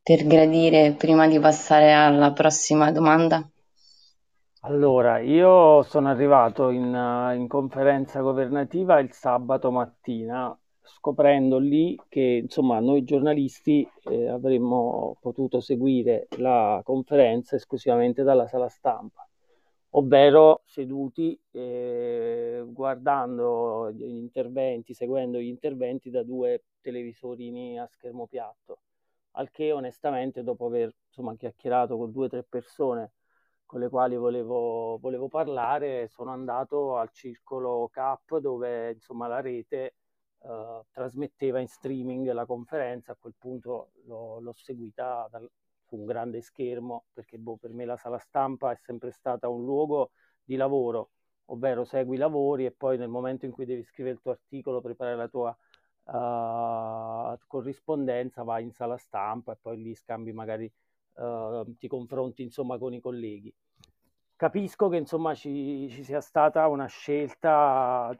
per gradire prima di passare alla prossima domanda. Allora, io sono arrivato in, in conferenza governativa il sabato mattina scoprendo lì che insomma noi giornalisti eh, avremmo potuto seguire la conferenza esclusivamente dalla sala stampa, ovvero seduti eh, guardando gli interventi, seguendo gli interventi da due televisorini a schermo piatto, al che onestamente dopo aver insomma chiacchierato con due o tre persone con le quali volevo, volevo parlare, sono andato al circolo CAP dove insomma la rete uh, trasmetteva in streaming la conferenza, a quel punto l'ho, l'ho seguita dal, su un grande schermo perché boh, per me la sala stampa è sempre stata un luogo di lavoro, ovvero segui i lavori e poi nel momento in cui devi scrivere il tuo articolo, preparare la tua uh, corrispondenza, vai in sala stampa e poi lì scambi magari uh, ti confronti insomma con i colleghi. Capisco che insomma ci, ci sia stata una scelta,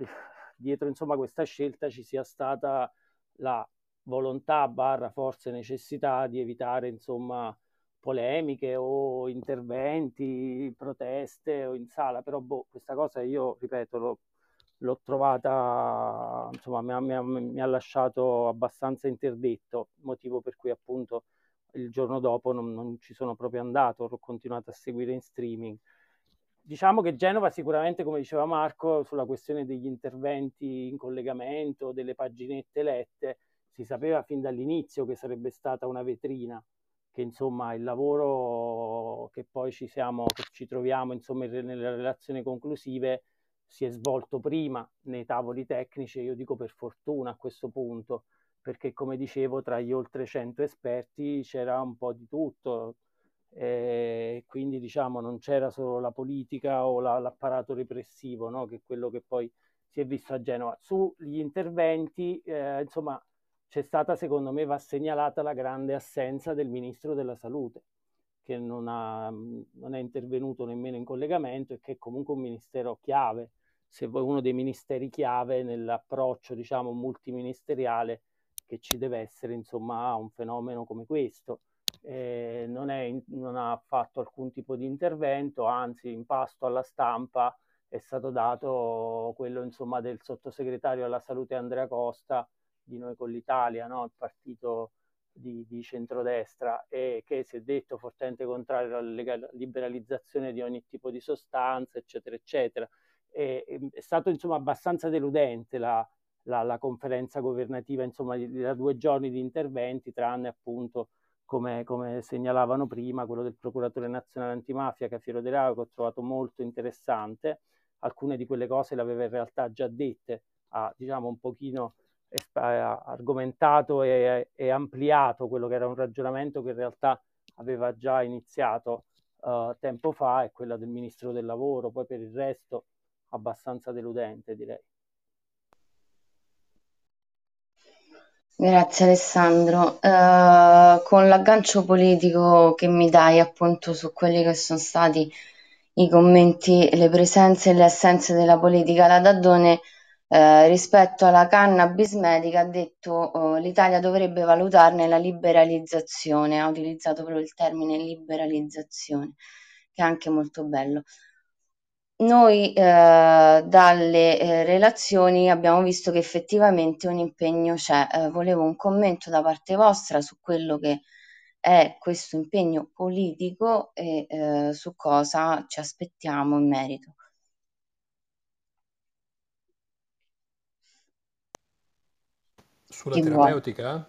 dietro insomma questa scelta ci sia stata la volontà barra forse necessità di evitare insomma polemiche o interventi, proteste o in sala, però boh, questa cosa io ripeto l'ho, l'ho trovata insomma mi ha, mi, ha, mi ha, lasciato abbastanza interdetto, motivo per cui appunto il giorno dopo non, non ci sono proprio andato, ho continuato a seguire in streaming. Diciamo che Genova sicuramente, come diceva Marco, sulla questione degli interventi in collegamento, delle paginette lette, si sapeva fin dall'inizio che sarebbe stata una vetrina, che insomma il lavoro che poi ci siamo, che ci troviamo insomma nelle relazioni conclusive si è svolto prima nei tavoli tecnici, io dico per fortuna a questo punto, perché come dicevo tra gli oltre 100 esperti c'era un po' di tutto, e quindi diciamo non c'era solo la politica o la, l'apparato repressivo, no? che è quello che poi si è visto a Genova. Sugli interventi, eh, insomma, c'è stata, secondo me, va segnalata la grande assenza del Ministro della Salute, che non, ha, non è intervenuto nemmeno in collegamento e che è comunque un ministero chiave, se vuoi uno dei ministeri chiave nell'approccio, diciamo, multiministeriale che ci deve essere insomma a un fenomeno come questo. Eh, non, è, non, ha fatto alcun tipo di intervento, anzi in pasto alla stampa è stato dato quello insomma del sottosegretario alla salute Andrea Costa di Noi con l'Italia, no? il partito di, di centrodestra, e che si è detto fortemente contrario alla liberalizzazione di ogni tipo di sostanza, eccetera, eccetera. E, è stato insomma abbastanza deludente la, la, la conferenza governativa, insomma, da due giorni di interventi, tranne appunto, come, come, segnalavano prima, quello del procuratore nazionale antimafia, Cafiero De Rao, che ho trovato molto interessante. Alcune di quelle cose le aveva in realtà già dette, ha diciamo un pochino argomentato e, e, ampliato quello che era un ragionamento che in realtà aveva già iniziato uh, tempo fa, è quella del ministro del lavoro, poi per il resto abbastanza deludente direi. Grazie Alessandro. Uh, con l'aggancio politico che mi dai appunto su quelli che sono stati i commenti, le presenze e le assenze della politica, la Daddone eh, rispetto alla cannabis medica ha detto uh, l'Italia dovrebbe valutarne la liberalizzazione, ha utilizzato proprio il termine liberalizzazione, che è anche molto bello. Noi eh, dalle eh, relazioni abbiamo visto che effettivamente un impegno c'è. Eh, volevo un commento da parte vostra su quello che è questo impegno politico e eh, su cosa ci aspettiamo in merito. Sulla terapeutica?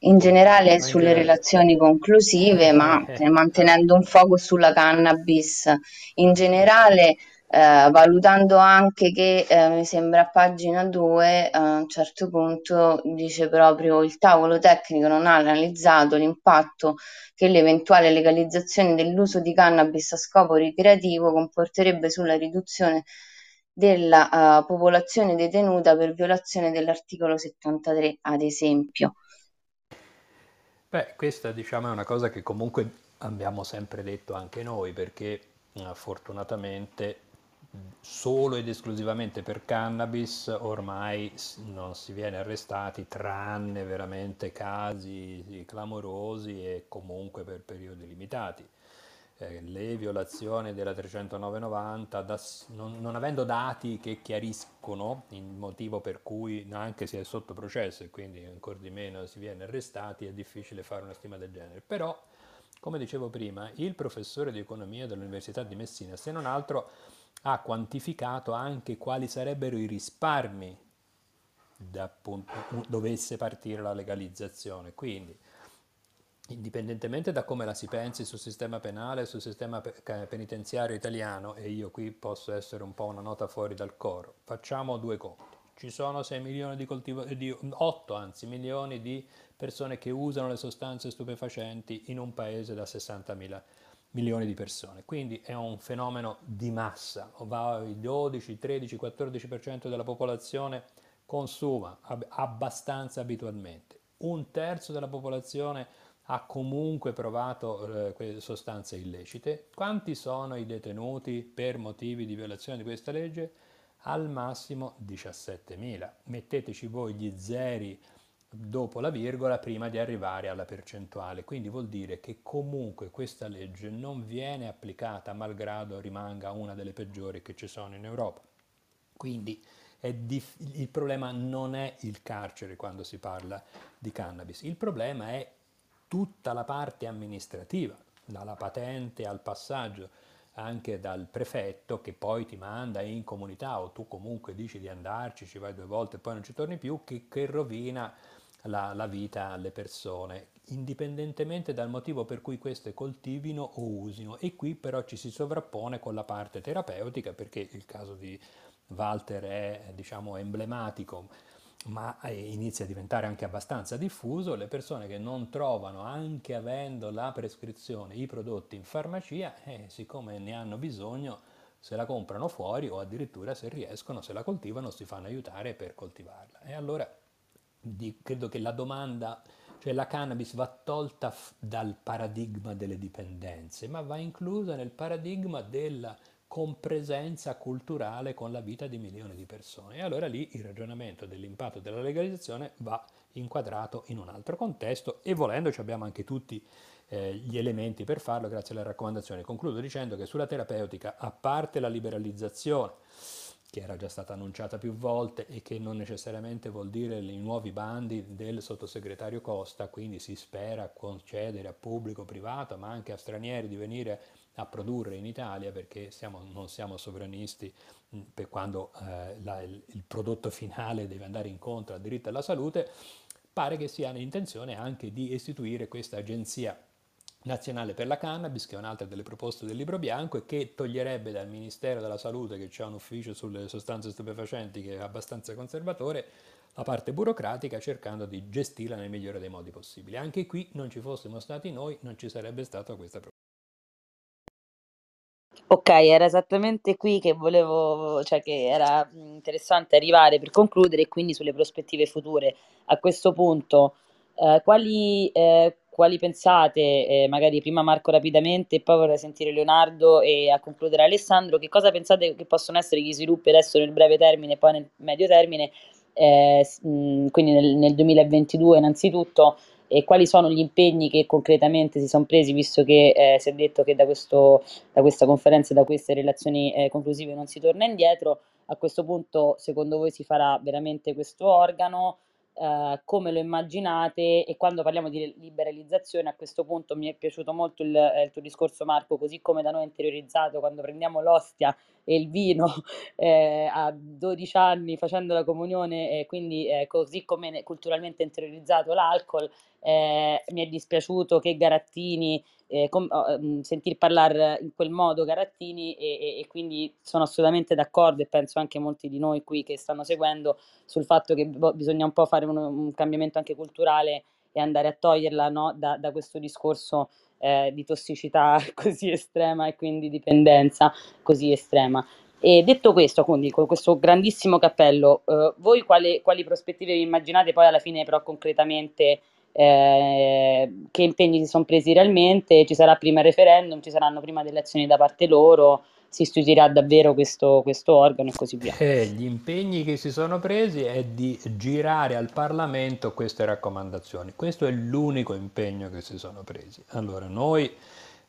In generale sulle relazioni conclusive, ma eh, mantenendo un focus sulla cannabis. In generale, eh, valutando anche che eh, mi sembra a pagina 2 a un certo punto dice proprio il tavolo tecnico non ha analizzato l'impatto che l'eventuale legalizzazione dell'uso di cannabis a scopo ricreativo comporterebbe sulla riduzione della uh, popolazione detenuta per violazione dell'articolo 73 ad esempio. Beh, questa diciamo è una cosa che comunque abbiamo sempre detto anche noi, perché eh, fortunatamente solo ed esclusivamente per cannabis ormai non si viene arrestati tranne veramente casi clamorosi e comunque per periodi limitati. Eh, le violazioni della 309-90, da, non, non, avendo dati che chiariscono il motivo per cui anche si è sotto processo e quindi ancora di meno si viene arrestati, è difficile fare una stima del genere. Però, come dicevo prima, il professore di economia dell'Università di Messina, se non altro, ha quantificato anche quali sarebbero i risparmi da appunto dovesse partire la legalizzazione. Quindi indipendentemente da come la si pensi sul sistema penale, sul sistema penitenziario italiano, e io qui posso essere un po' una nota fuori dal coro, facciamo due conti. Ci sono 6 milioni di coltivatori, di 8 anzi milioni di persone che usano le sostanze stupefacenti in un paese da 60 mila milioni di persone. Quindi è un fenomeno di massa, va il 12, 13, 14% della popolazione consuma abbastanza abitualmente. Un terzo della popolazione ha comunque provato eh, sostanze illecite. Quanti sono i detenuti per motivi di violazione di questa legge? Al massimo 17.000. Metteteci voi gli zeri dopo la virgola prima di arrivare alla percentuale. Quindi vuol dire che comunque questa legge non viene applicata malgrado rimanga una delle peggiori che ci sono in Europa. Quindi dif- il problema non è il carcere quando si parla di cannabis, il problema è tutta la parte amministrativa, dalla patente al passaggio anche dal prefetto che poi ti manda in comunità o tu comunque dici di andarci, ci vai due volte e poi non ci torni più, che, che rovina la, la, vita alle persone, indipendentemente dal motivo per cui queste coltivino o usino. E qui però ci si sovrappone con la parte terapeutica, perché il caso di Walter è diciamo emblematico ma eh, inizia a diventare anche abbastanza diffuso, le persone che non trovano, anche avendo la prescrizione, i prodotti in farmacia, eh, siccome ne hanno bisogno, se la comprano fuori o addirittura se riescono, se la coltivano, si fanno aiutare per coltivarla. E allora di, credo che la domanda, cioè la cannabis va tolta f- dal paradigma delle dipendenze, ma va inclusa nel paradigma della con presenza culturale con la vita di milioni di persone. E allora lì il ragionamento dell'impatto della legalizzazione va inquadrato in un altro contesto e volendoci abbiamo anche tutti eh, gli elementi per farlo grazie alle raccomandazioni. Concludo dicendo che sulla terapeutica, a parte la liberalizzazione, che era già stata annunciata più volte e che non necessariamente vuol dire i nuovi bandi del sottosegretario Costa, quindi si spera concedere a pubblico, privato, ma anche a stranieri di venire a produrre in Italia perché siamo, non siamo sovranisti per quando eh, la, il, il, prodotto finale deve andare incontro al diritto alla salute, pare che si ha l'intenzione anche di istituire questa agenzia nazionale per la cannabis, che è un'altra delle proposte del libro bianco e che toglierebbe dal Ministero della Salute, che c'è un ufficio sulle sostanze stupefacenti che è abbastanza conservatore, la parte burocratica cercando di gestirla nel migliore dei modi possibili. Anche qui non ci fossimo stati noi, non ci sarebbe stata questa proposta. Ok, era esattamente qui che volevo, cioè che era interessante arrivare per concludere e quindi sulle prospettive future. A questo punto, eh, quali, eh, quali pensate, eh, magari prima Marco rapidamente e poi vorrei sentire Leonardo e a concludere Alessandro, che cosa pensate che possono essere gli sviluppi adesso nel breve termine e poi nel medio termine, eh, quindi nel, nel 2022 innanzitutto, e quali sono gli impegni che concretamente si sono presi, visto che eh, si è detto che da, questo, da, questa conferenza da queste relazioni eh, conclusive non si torna indietro. A questo punto, secondo voi, si farà veramente questo organo? Uh, come lo immaginate e quando parliamo di liberalizzazione a questo punto mi è piaciuto molto il, eh, il tuo discorso Marco così come da noi interiorizzato quando prendiamo l'ostia e il vino eh, a 12 anni facendo la comunione e quindi eh, così come culturalmente interiorizzato l'alcol eh, mi è dispiaciuto che Garattini, eh, com- oh, sentir parlare in quel modo Garattini e, e, e, quindi sono assolutamente d'accordo e penso anche molti di noi qui che stanno seguendo sul fatto che bo- bisogna un po' fare un, un, cambiamento anche culturale e andare a toglierla no, da, da, questo discorso eh, di tossicità così estrema e quindi dipendenza così estrema. E detto questo, quindi con questo grandissimo cappello, eh, voi quali, quali prospettive vi immaginate? Poi alla fine però concretamente eh, che impegni si sono presi realmente, ci sarà prima il referendum, ci saranno prima delle azioni da parte loro, si istituirà davvero questo, questo organo e così via. Eh, gli impegni che si sono presi è di girare al Parlamento queste raccomandazioni. Questo è l'unico impegno che si sono presi. Allora, noi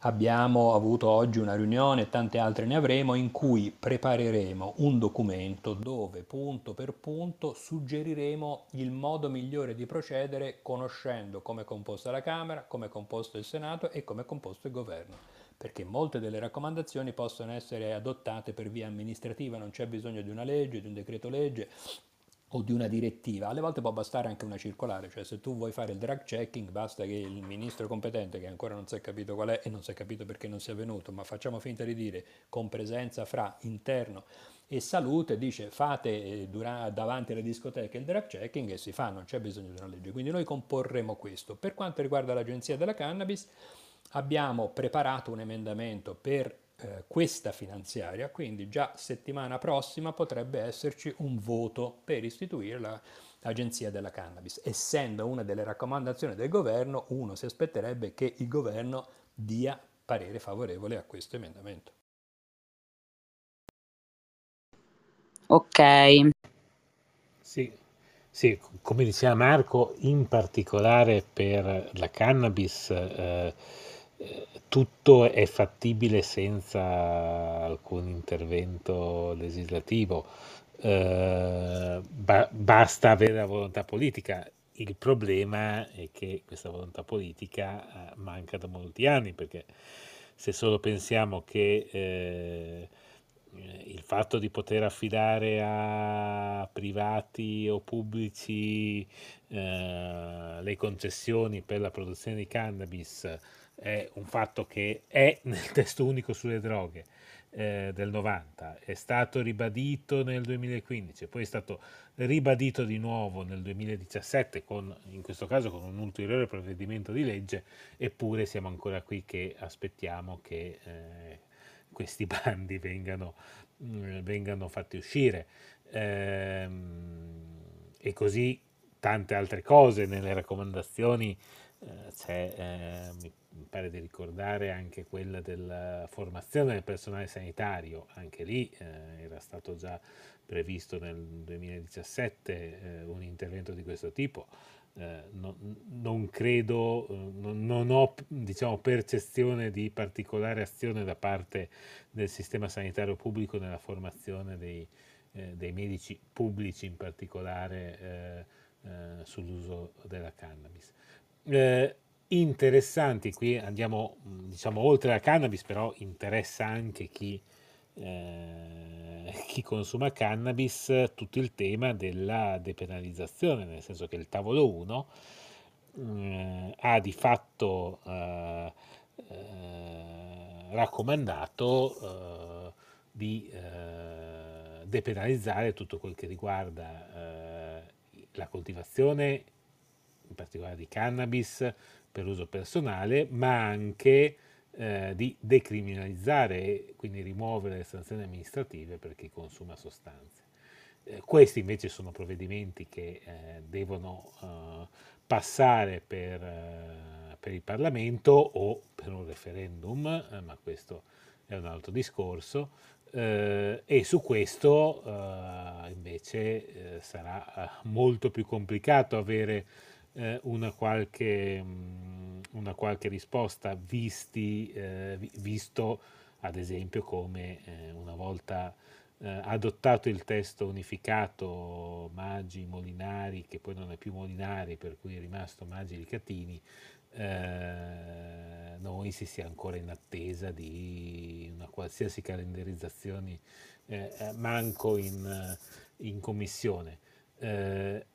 Abbiamo avuto oggi una riunione e tante altre ne avremo in cui prepareremo un documento dove punto per punto suggeriremo il modo migliore di procedere conoscendo come è composta la Camera, come è composto il Senato e come è composto il Governo perché molte delle raccomandazioni possono essere adottate per via amministrativa, non c'è bisogno di una legge, di un decreto legge o di una direttiva, alle volte può bastare anche una circolare, cioè se tu vuoi fare il drug checking basta che il ministro competente, che ancora non si è capito qual è e non si è capito perché non sia venuto, ma facciamo finta di dire con presenza fra interno e salute, dice fate eh, durante, davanti alle discoteche il drug checking e si fa, non c'è bisogno di una legge. Quindi noi comporremo questo. Per quanto riguarda l'Agenzia della Cannabis, abbiamo preparato un emendamento per eh, questa finanziaria, quindi già settimana prossima potrebbe esserci un voto per istituire l'Agenzia della Cannabis. Essendo una delle raccomandazioni del governo, uno si aspetterebbe che il governo dia parere favorevole a questo emendamento. Ok. Sì, sì, come diceva Marco, in particolare per la cannabis, eh, tutto è fattibile senza alcun intervento legislativo, eh, ba- basta avere la volontà politica. Il problema è che questa volontà politica eh, manca da molti anni, perché se solo pensiamo che eh, il fatto di poter affidare a privati o pubblici eh, le concessioni per la produzione di cannabis è un fatto che è nel testo unico sulle droghe eh, del 90, è stato ribadito nel 2015, poi è stato ribadito di nuovo nel 2017, con, in questo caso con un ulteriore provvedimento di legge, eppure siamo ancora qui che aspettiamo che eh, questi bandi vengano, mm, vengano fatti uscire. Ehm, e così tante altre cose nelle raccomandazioni eh, c'è, eh, mi mi pare di ricordare anche quella della formazione del personale sanitario, anche lì eh, era stato già previsto nel 2017 eh, un intervento di questo tipo. Eh, non, non, credo, eh, non, non, ho diciamo, percezione di particolare azione da parte del sistema sanitario pubblico nella formazione dei, eh, dei medici pubblici in particolare eh, sull'uso della cannabis interessanti, qui andiamo diciamo oltre la cannabis, però interessa anche chi, eh, chi consuma cannabis tutto il tema della depenalizzazione, nel senso che il tavolo 1 eh, ha di fatto eh, eh raccomandato eh, di eh, depenalizzare tutto quel che riguarda la coltivazione, in particolare di cannabis, per uso personale, ma anche eh, di decriminalizzare e quindi rimuovere le sanzioni amministrative per chi consuma sostanze. Eh, questi invece sono provvedimenti che eh, devono eh, passare per, eh, per, il Parlamento o per un referendum, eh, ma questo è un altro discorso. e su questo invece sarà molto più complicato avere eh, una, qualche, mm, una, qualche, risposta, visti, eh, visto ad esempio come eh, una volta eh, adottato il testo unificato Maggi Molinari, che poi non è più Molinari, per cui è rimasto Maggi Licatini, eh, noi si sia ancora in attesa di una qualsiasi calendarizzazione eh, manco in, in commissione. Eh,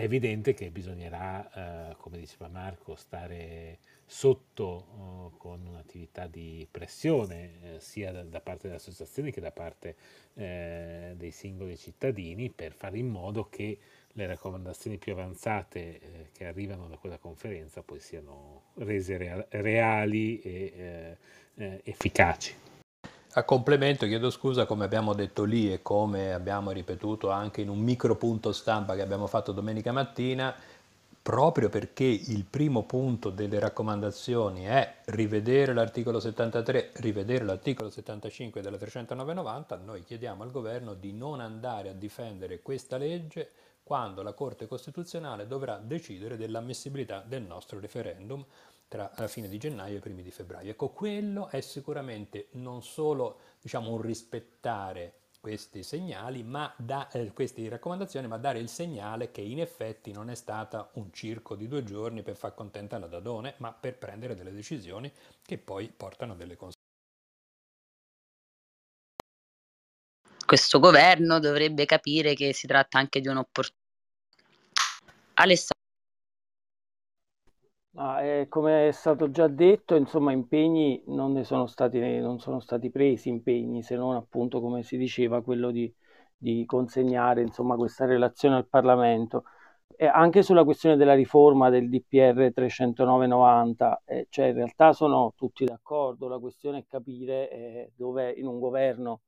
è evidente che bisognerà, eh, come diceva Marco, stare sotto eh, con un'attività di pressione eh, sia da, da, parte delle associazioni che da parte eh, dei singoli cittadini per fare in modo che le raccomandazioni più avanzate eh, che arrivano da quella conferenza poi siano rese rea- reali e eh, efficaci. A complemento, chiedo scusa, come abbiamo detto lì e come abbiamo ripetuto anche in un micro punto stampa che abbiamo fatto domenica mattina, proprio perché il primo punto delle raccomandazioni è rivedere l'articolo 73, rivedere l'articolo 75 della 30990, noi chiediamo al governo di non andare a difendere questa legge quando la Corte Costituzionale dovrà decidere dell'ammissibilità del nostro referendum tra la fine di gennaio e i primi di febbraio. Ecco, quello è sicuramente non solo diciamo, un rispettare questi segnali, ma da, eh, queste raccomandazioni, ma dare il segnale che in effetti non è stata un circo di due giorni per far contenta la Dadone, ma per prendere delle decisioni che poi portano delle conseguenze. Questo governo dovrebbe capire che si tratta anche di un'opportunità. Alessandro. Ah, come è stato già detto, insomma, impegni non ne sono stati, non sono stati presi impegni, se non appunto, come si diceva, quello di, di consegnare insomma, questa relazione al Parlamento. E anche sulla questione della riforma del DPR 309-90, eh, cioè in realtà sono tutti d'accordo, la questione è capire eh, dove in un governo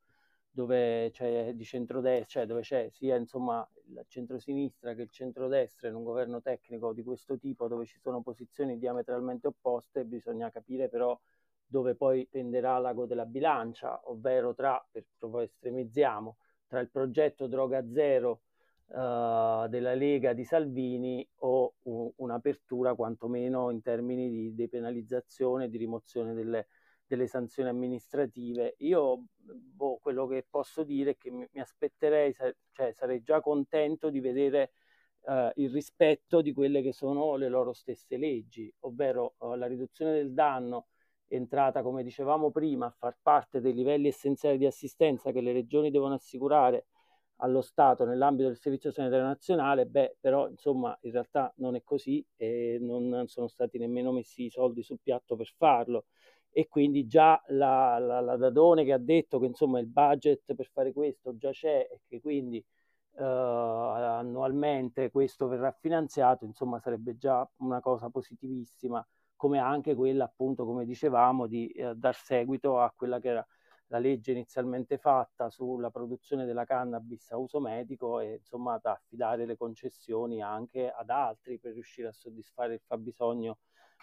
dove c'è di centrodestra, cioè dove c'è sia insomma il centrosinistra che il centrodestra in un governo tecnico di questo tipo, dove ci sono posizioni diametralmente opposte, bisogna capire però dove poi penderà l'ago della bilancia, ovvero tra, per poi estremizziamo, tra il progetto Droga Zero uh, della Lega di Salvini o uh, un'apertura quantomeno in termini di depenalizzazione e di rimozione delle, delle sanzioni amministrative. Io boh, quello che posso dire è che mi, mi aspetterei, cioè sarei già contento di vedere uh, il rispetto di quelle che sono le loro stesse leggi, ovvero uh, la riduzione del danno entrata, come dicevamo prima, a far parte dei livelli essenziali di assistenza che le regioni devono assicurare allo Stato nell'ambito del Servizio Sanitario Nazionale, beh, però insomma in realtà non è così e non sono stati nemmeno messi i soldi sul piatto per farlo e quindi già la, la, la, Dadone che ha detto che insomma il budget per fare questo già c'è e che quindi uh, annualmente questo verrà finanziato, insomma sarebbe già una cosa positivissima, come anche quella appunto, come dicevamo, di uh, dar seguito a quella che era la legge inizialmente fatta sulla produzione della cannabis a uso medico e insomma da affidare le concessioni anche ad altri per riuscire a soddisfare il fabbisogno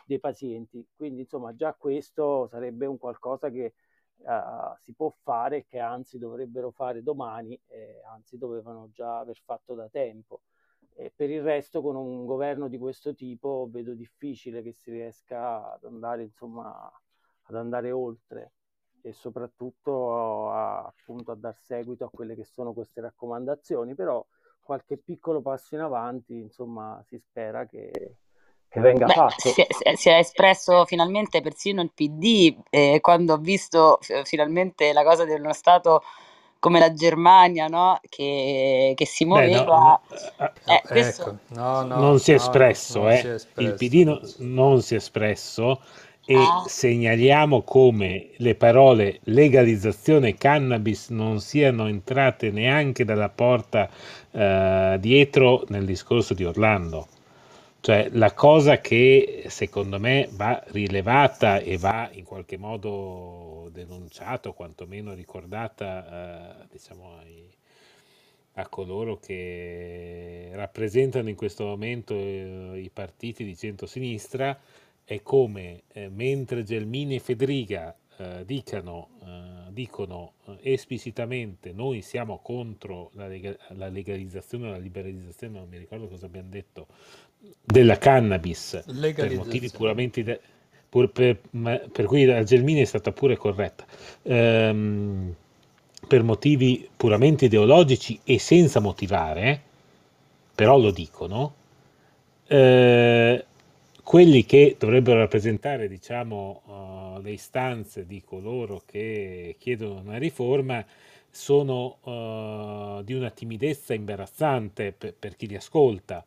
dei pazienti. Quindi insomma già questo sarebbe un qualcosa che uh, si può fare che anzi dovrebbero fare domani, eh, anzi dovevano già aver fatto da tempo. E per il resto con un governo di questo tipo vedo difficile che si riesca ad andare, insomma, ad andare oltre e soprattutto a, appunto a dar seguito a quelle che sono queste raccomandazioni, però qualche piccolo passo in avanti, insomma, si spera che, che venga Beh, fatto. Si è, si è, espresso finalmente persino il PD eh, quando ho visto f- finalmente la cosa di uno Stato come la Germania, no? che, che si muoveva. Beh, no, no, eh, questo... ecco. no, non si è espresso, eh. si è espresso. il PD non si è espresso e ah. segnaliamo come le parole legalizzazione cannabis non siano entrate neanche dalla porta eh, dietro nel discorso di Orlando. Cioè la cosa che secondo me va rilevata e va in qualche modo denunciata o quantomeno ricordata eh, diciamo ai, a coloro che rappresentano in questo momento eh, i partiti di centro-sinistra è come eh, mentre Gelmini e Federica eh, dicano, eh, dicono eh, esplicitamente noi siamo contro la, lega- la legalizzazione o la liberalizzazione, non mi ricordo cosa abbiamo detto, della cannabis per motivi puramente de- pur per, per, cui la Gelmini è stata pure corretta. Ehm, per motivi puramente ideologici e senza motivare però lo dicono eh, quelli che dovrebbero rappresentare diciamo uh, le istanze di coloro che chiedono una riforma sono uh, di una timidezza imbarazzante per, per chi li ascolta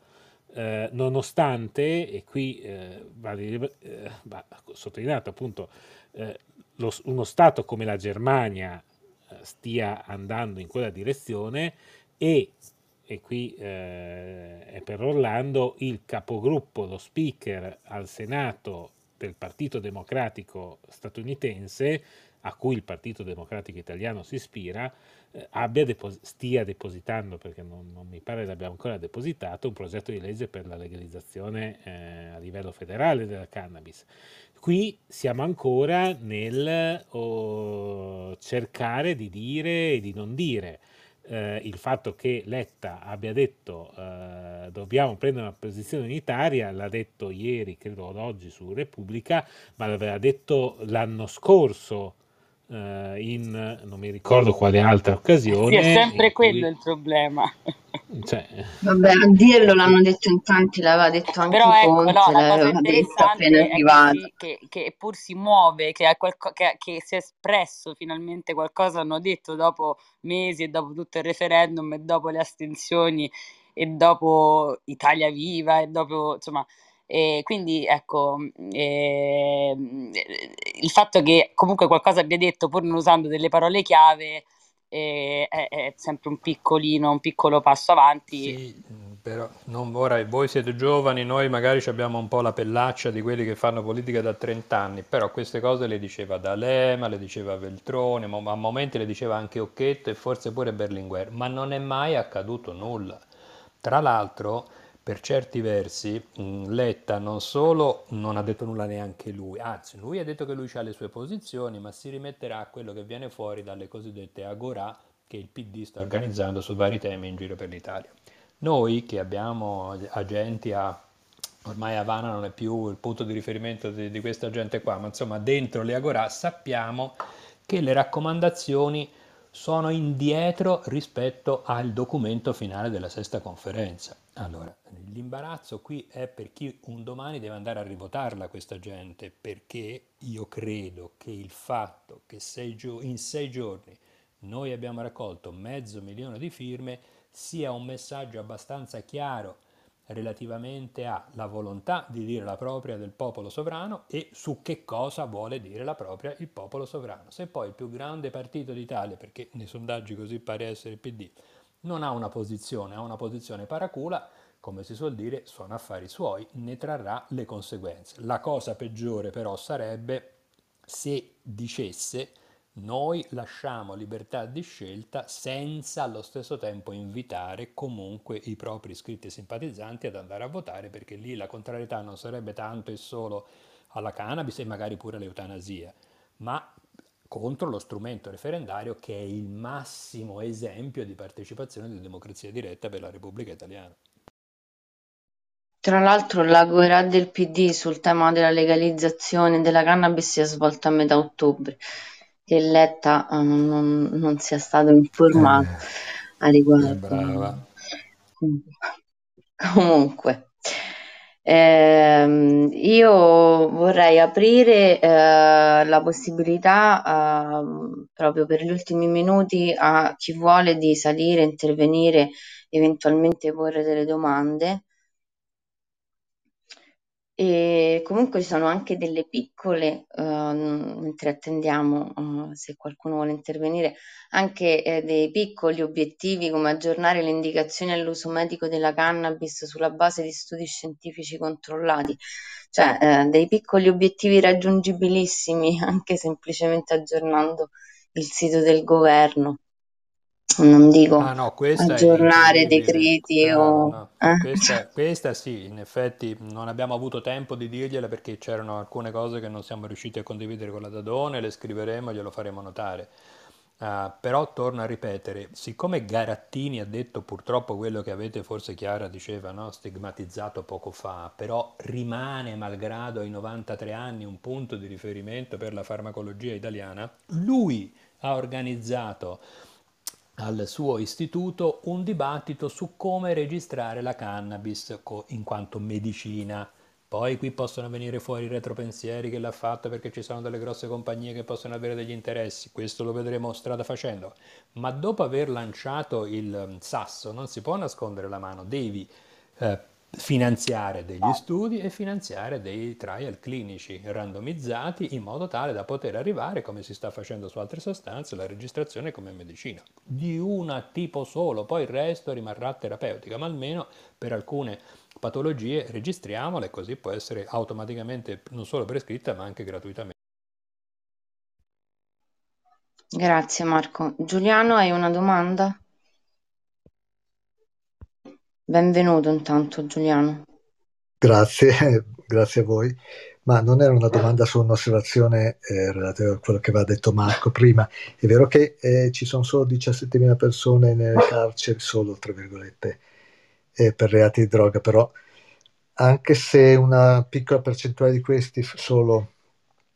eh, nonostante, e qui eh, va, eh, va, sottolineato appunto, eh, lo, uno Stato come la Germania eh, stia andando in quella direzione e, e qui eh, è per Orlando, il capogruppo, lo speaker al Senato del Partito Democratico statunitense, a cui il Partito Democratico Italiano si ispira, eh, depos- stia depositando, perché non, non mi pare l'abbia ancora depositato, un progetto di legge per la legalizzazione eh, a livello federale della cannabis. Qui siamo ancora nel oh, cercare di dire e di non dire. eh, il fatto che Letta abbia detto eh, dobbiamo prendere una posizione unitaria, l'ha detto ieri, credo oggi su Repubblica, ma l'aveva detto l'anno scorso eh, in non mi ricordo quale altra occasione. Sì, è sempre quello cui... il problema. Cioè... Vabbè, a dirlo l'hanno detto in tanti, l'aveva detto anche Però ecco, Conte, no, la cosa interessante è che, che, pur si muove, che, qualco, che, che, si è espresso finalmente qualcosa, hanno detto dopo mesi e dopo tutto il referendum e dopo le astensioni e dopo Italia Viva e dopo, insomma, e quindi ecco, eh, il fatto che comunque qualcosa abbia detto pur non usando delle parole chiave eh, è, è, sempre un piccolino, un piccolo passo avanti. Sì, però non, ora voi siete giovani, noi magari abbiamo un po' la pellaccia di quelli che fanno politica da 30 anni, però queste cose le diceva D'Alema, le diceva Veltroni, a momenti le diceva anche Occhetto e forse pure Berlinguer, ma non è mai accaduto nulla. Tra l'altro per certi versi Letta non solo non ha detto nulla neanche lui, anzi lui ha detto che lui ha le sue posizioni, ma si rimetterà a quello che viene fuori dalle cosiddette agorà che il PD sta organizzando su vari temi in giro per l'Italia. Noi che abbiamo agenti a ormai Havana non è più il punto di riferimento di, di questa gente qua, ma insomma dentro le agorà sappiamo che le raccomandazioni sono indietro rispetto al documento finale della sesta conferenza. Allora, l'imbarazzo qui è per chi un domani deve andare a rivotarla questa gente, perché io credo che il fatto che sei in sei giorni noi abbiamo raccolto mezzo milione di firme sia un messaggio abbastanza chiaro relativamente alla volontà di dire la propria del popolo sovrano e su che cosa vuole dire la propria il popolo sovrano. Se poi il più grande partito d'Italia, perché nei sondaggi così pare essere il PD, non ha una posizione, ha una posizione paracula, come si suol dire, sono affari suoi, ne trarrà le conseguenze. La cosa peggiore però sarebbe se dicesse noi lasciamo libertà di scelta senza allo stesso tempo invitare comunque i propri iscritti e simpatizzanti ad andare a votare perché lì la contrarietà non sarebbe tanto e solo alla cannabis e magari pure all'eutanasia, ma contro lo strumento referendario che è il massimo esempio di partecipazione di democrazia diretta per la Repubblica Italiana. Tra l'altro la guerra del PD sul tema della legalizzazione della cannabis si è svolta a metà ottobre che Letta uh, non, non, sia stato informato eh, a riguardo. Brava. Comunque, ehm, io vorrei aprire eh, la possibilità eh, proprio per gli ultimi minuti a chi vuole di salire, intervenire, eventualmente porre delle domande. E comunque ci sono anche delle piccole, uhm, mentre attendiamo, uhm, se qualcuno vuole intervenire, anche, ehm, dei piccoli obiettivi come aggiornare le indicazioni all'uso medico della cannabis sulla base di studi scientifici controllati. Cioè, ehm, dei piccoli obiettivi raggiungibilissimi, anche semplicemente aggiornando il sito del governo non dico ah, no, aggiornare decreti ah, o... No. Eh? Questa, questa, sì, in effetti non abbiamo avuto tempo di dirgliela perché c'erano alcune cose che non siamo riusciti a condividere con la Dadone, le scriveremo e glielo faremo notare. Uh, però torno a ripetere, siccome Garattini ha detto purtroppo quello che avete forse Chiara diceva, no? stigmatizzato poco fa, però rimane malgrado ai 93 anni un punto di riferimento per la farmacologia italiana, lui ha organizzato al suo istituto un dibattito su come registrare la cannabis in quanto medicina. Poi qui possono venire fuori i retropensieri che l'ha fatto perché ci sono delle grosse compagnie che possono avere degli interessi, questo lo vedremo strada facendo. Ma dopo aver lanciato il sasso non si può nascondere la mano, devi eh, finanziare degli studi e finanziare dei trial clinici randomizzati in modo tale da poter arrivare, come si sta facendo su altre sostanze, alla registrazione come medicina di un tipo solo, poi il resto rimarrà terapeutica, ma almeno per alcune patologie registriamole così può essere automaticamente non solo prescritta ma anche gratuitamente. Grazie Marco. Giuliano, hai una domanda? Benvenuto intanto Giuliano. Grazie, grazie a voi. Ma non era una domanda, solo un'osservazione eh, relativa a quello che aveva detto Marco prima. È vero che eh, ci sono solo 17.000 persone nelle carceri, solo tra virgolette, eh, per reati di droga, però anche se una piccola percentuale di questi solo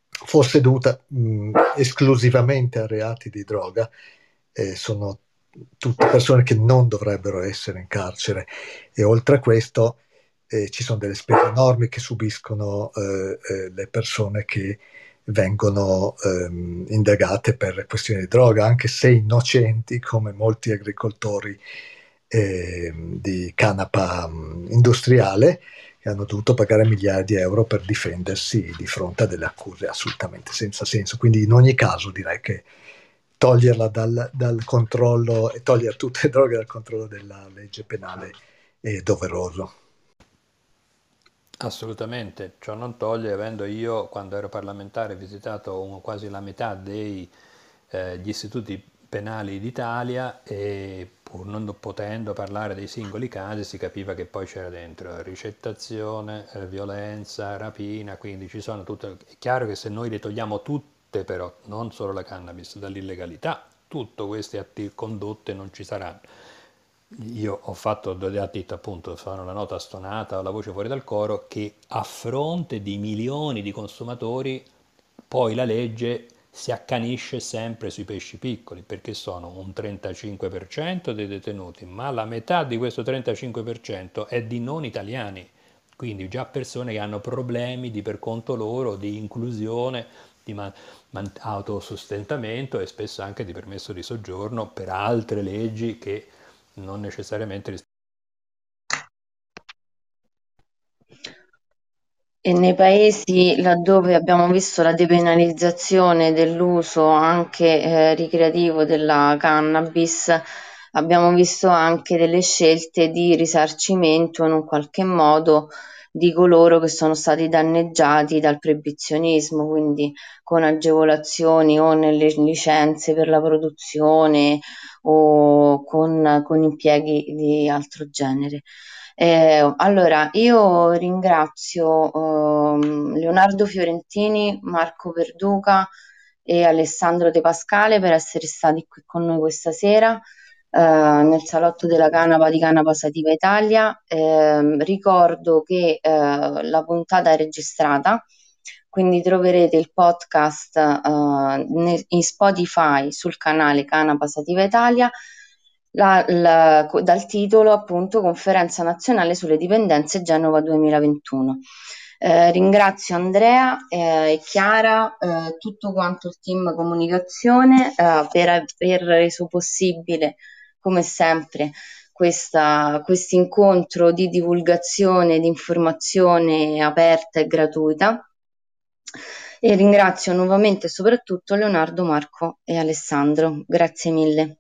fosse dovuta mh, esclusivamente a reati di droga, eh, sono tutte persone che non dovrebbero essere in carcere e oltre a questo eh, ci sono delle spese enormi che subiscono eh, eh, le persone che vengono ehm, indagate per questioni di droga, anche se innocenti, come molti agricoltori ehm, di canapa mh, industriale, che hanno dovuto pagare migliaia di euro per difendersi di fronte a delle accuse assolutamente senza senso. Quindi in ogni caso direi che toglierla dal, dal controllo e togliere tutte le droghe dal controllo della legge penale è doveroso. Assolutamente, ciò non toglie, avendo io quando ero parlamentare visitato un, quasi la metà degli eh, istituti penali d'Italia e pur non potendo parlare dei singoli casi si capiva che poi c'era dentro ricettazione, eh, violenza, rapina, quindi ci sono tutte... È chiaro che se noi le togliamo tutte però, non solo la cannabis, dall'illegalità, tutte queste condotte non ci saranno io ho fatto due atti appunto, sono la nota stonata la voce fuori dal coro, che a fronte di milioni di consumatori poi la legge si accanisce sempre sui pesci piccoli, perché sono un 35% dei detenuti, ma la metà di questo 35% è di non italiani, quindi già persone che hanno problemi di per conto loro, di inclusione, di man- man- autosostentamento e spesso anche di permesso di soggiorno per altre leggi che non necessariamente E nei paesi laddove abbiamo visto la depenalizzazione dell'uso anche eh, ricreativo della cannabis, abbiamo visto anche delle scelte di risarcimento in un qualche modo di coloro che sono stati danneggiati dal proibizionismo, quindi con agevolazioni o nelle licenze per la produzione o con, con impieghi di altro genere. Eh, allora, io ringrazio eh, Leonardo Fiorentini, Marco Perduca e Alessandro De Pascale per essere stati qui con noi questa sera eh, nel salotto della Canapa di Canapa Sativa Italia. Eh, ricordo che eh, la puntata è registrata, quindi troverete il podcast eh, in Spotify sul canale Canapa Sativa Italia. La, la, dal titolo appunto Conferenza nazionale sulle dipendenze Genova 2021. Eh, ringrazio Andrea e Chiara, eh, tutto quanto il team comunicazione per aver reso possibile come sempre questo incontro di divulgazione, di informazione aperta e gratuita. E ringrazio nuovamente soprattutto Leonardo, Marco e Alessandro. Grazie mille.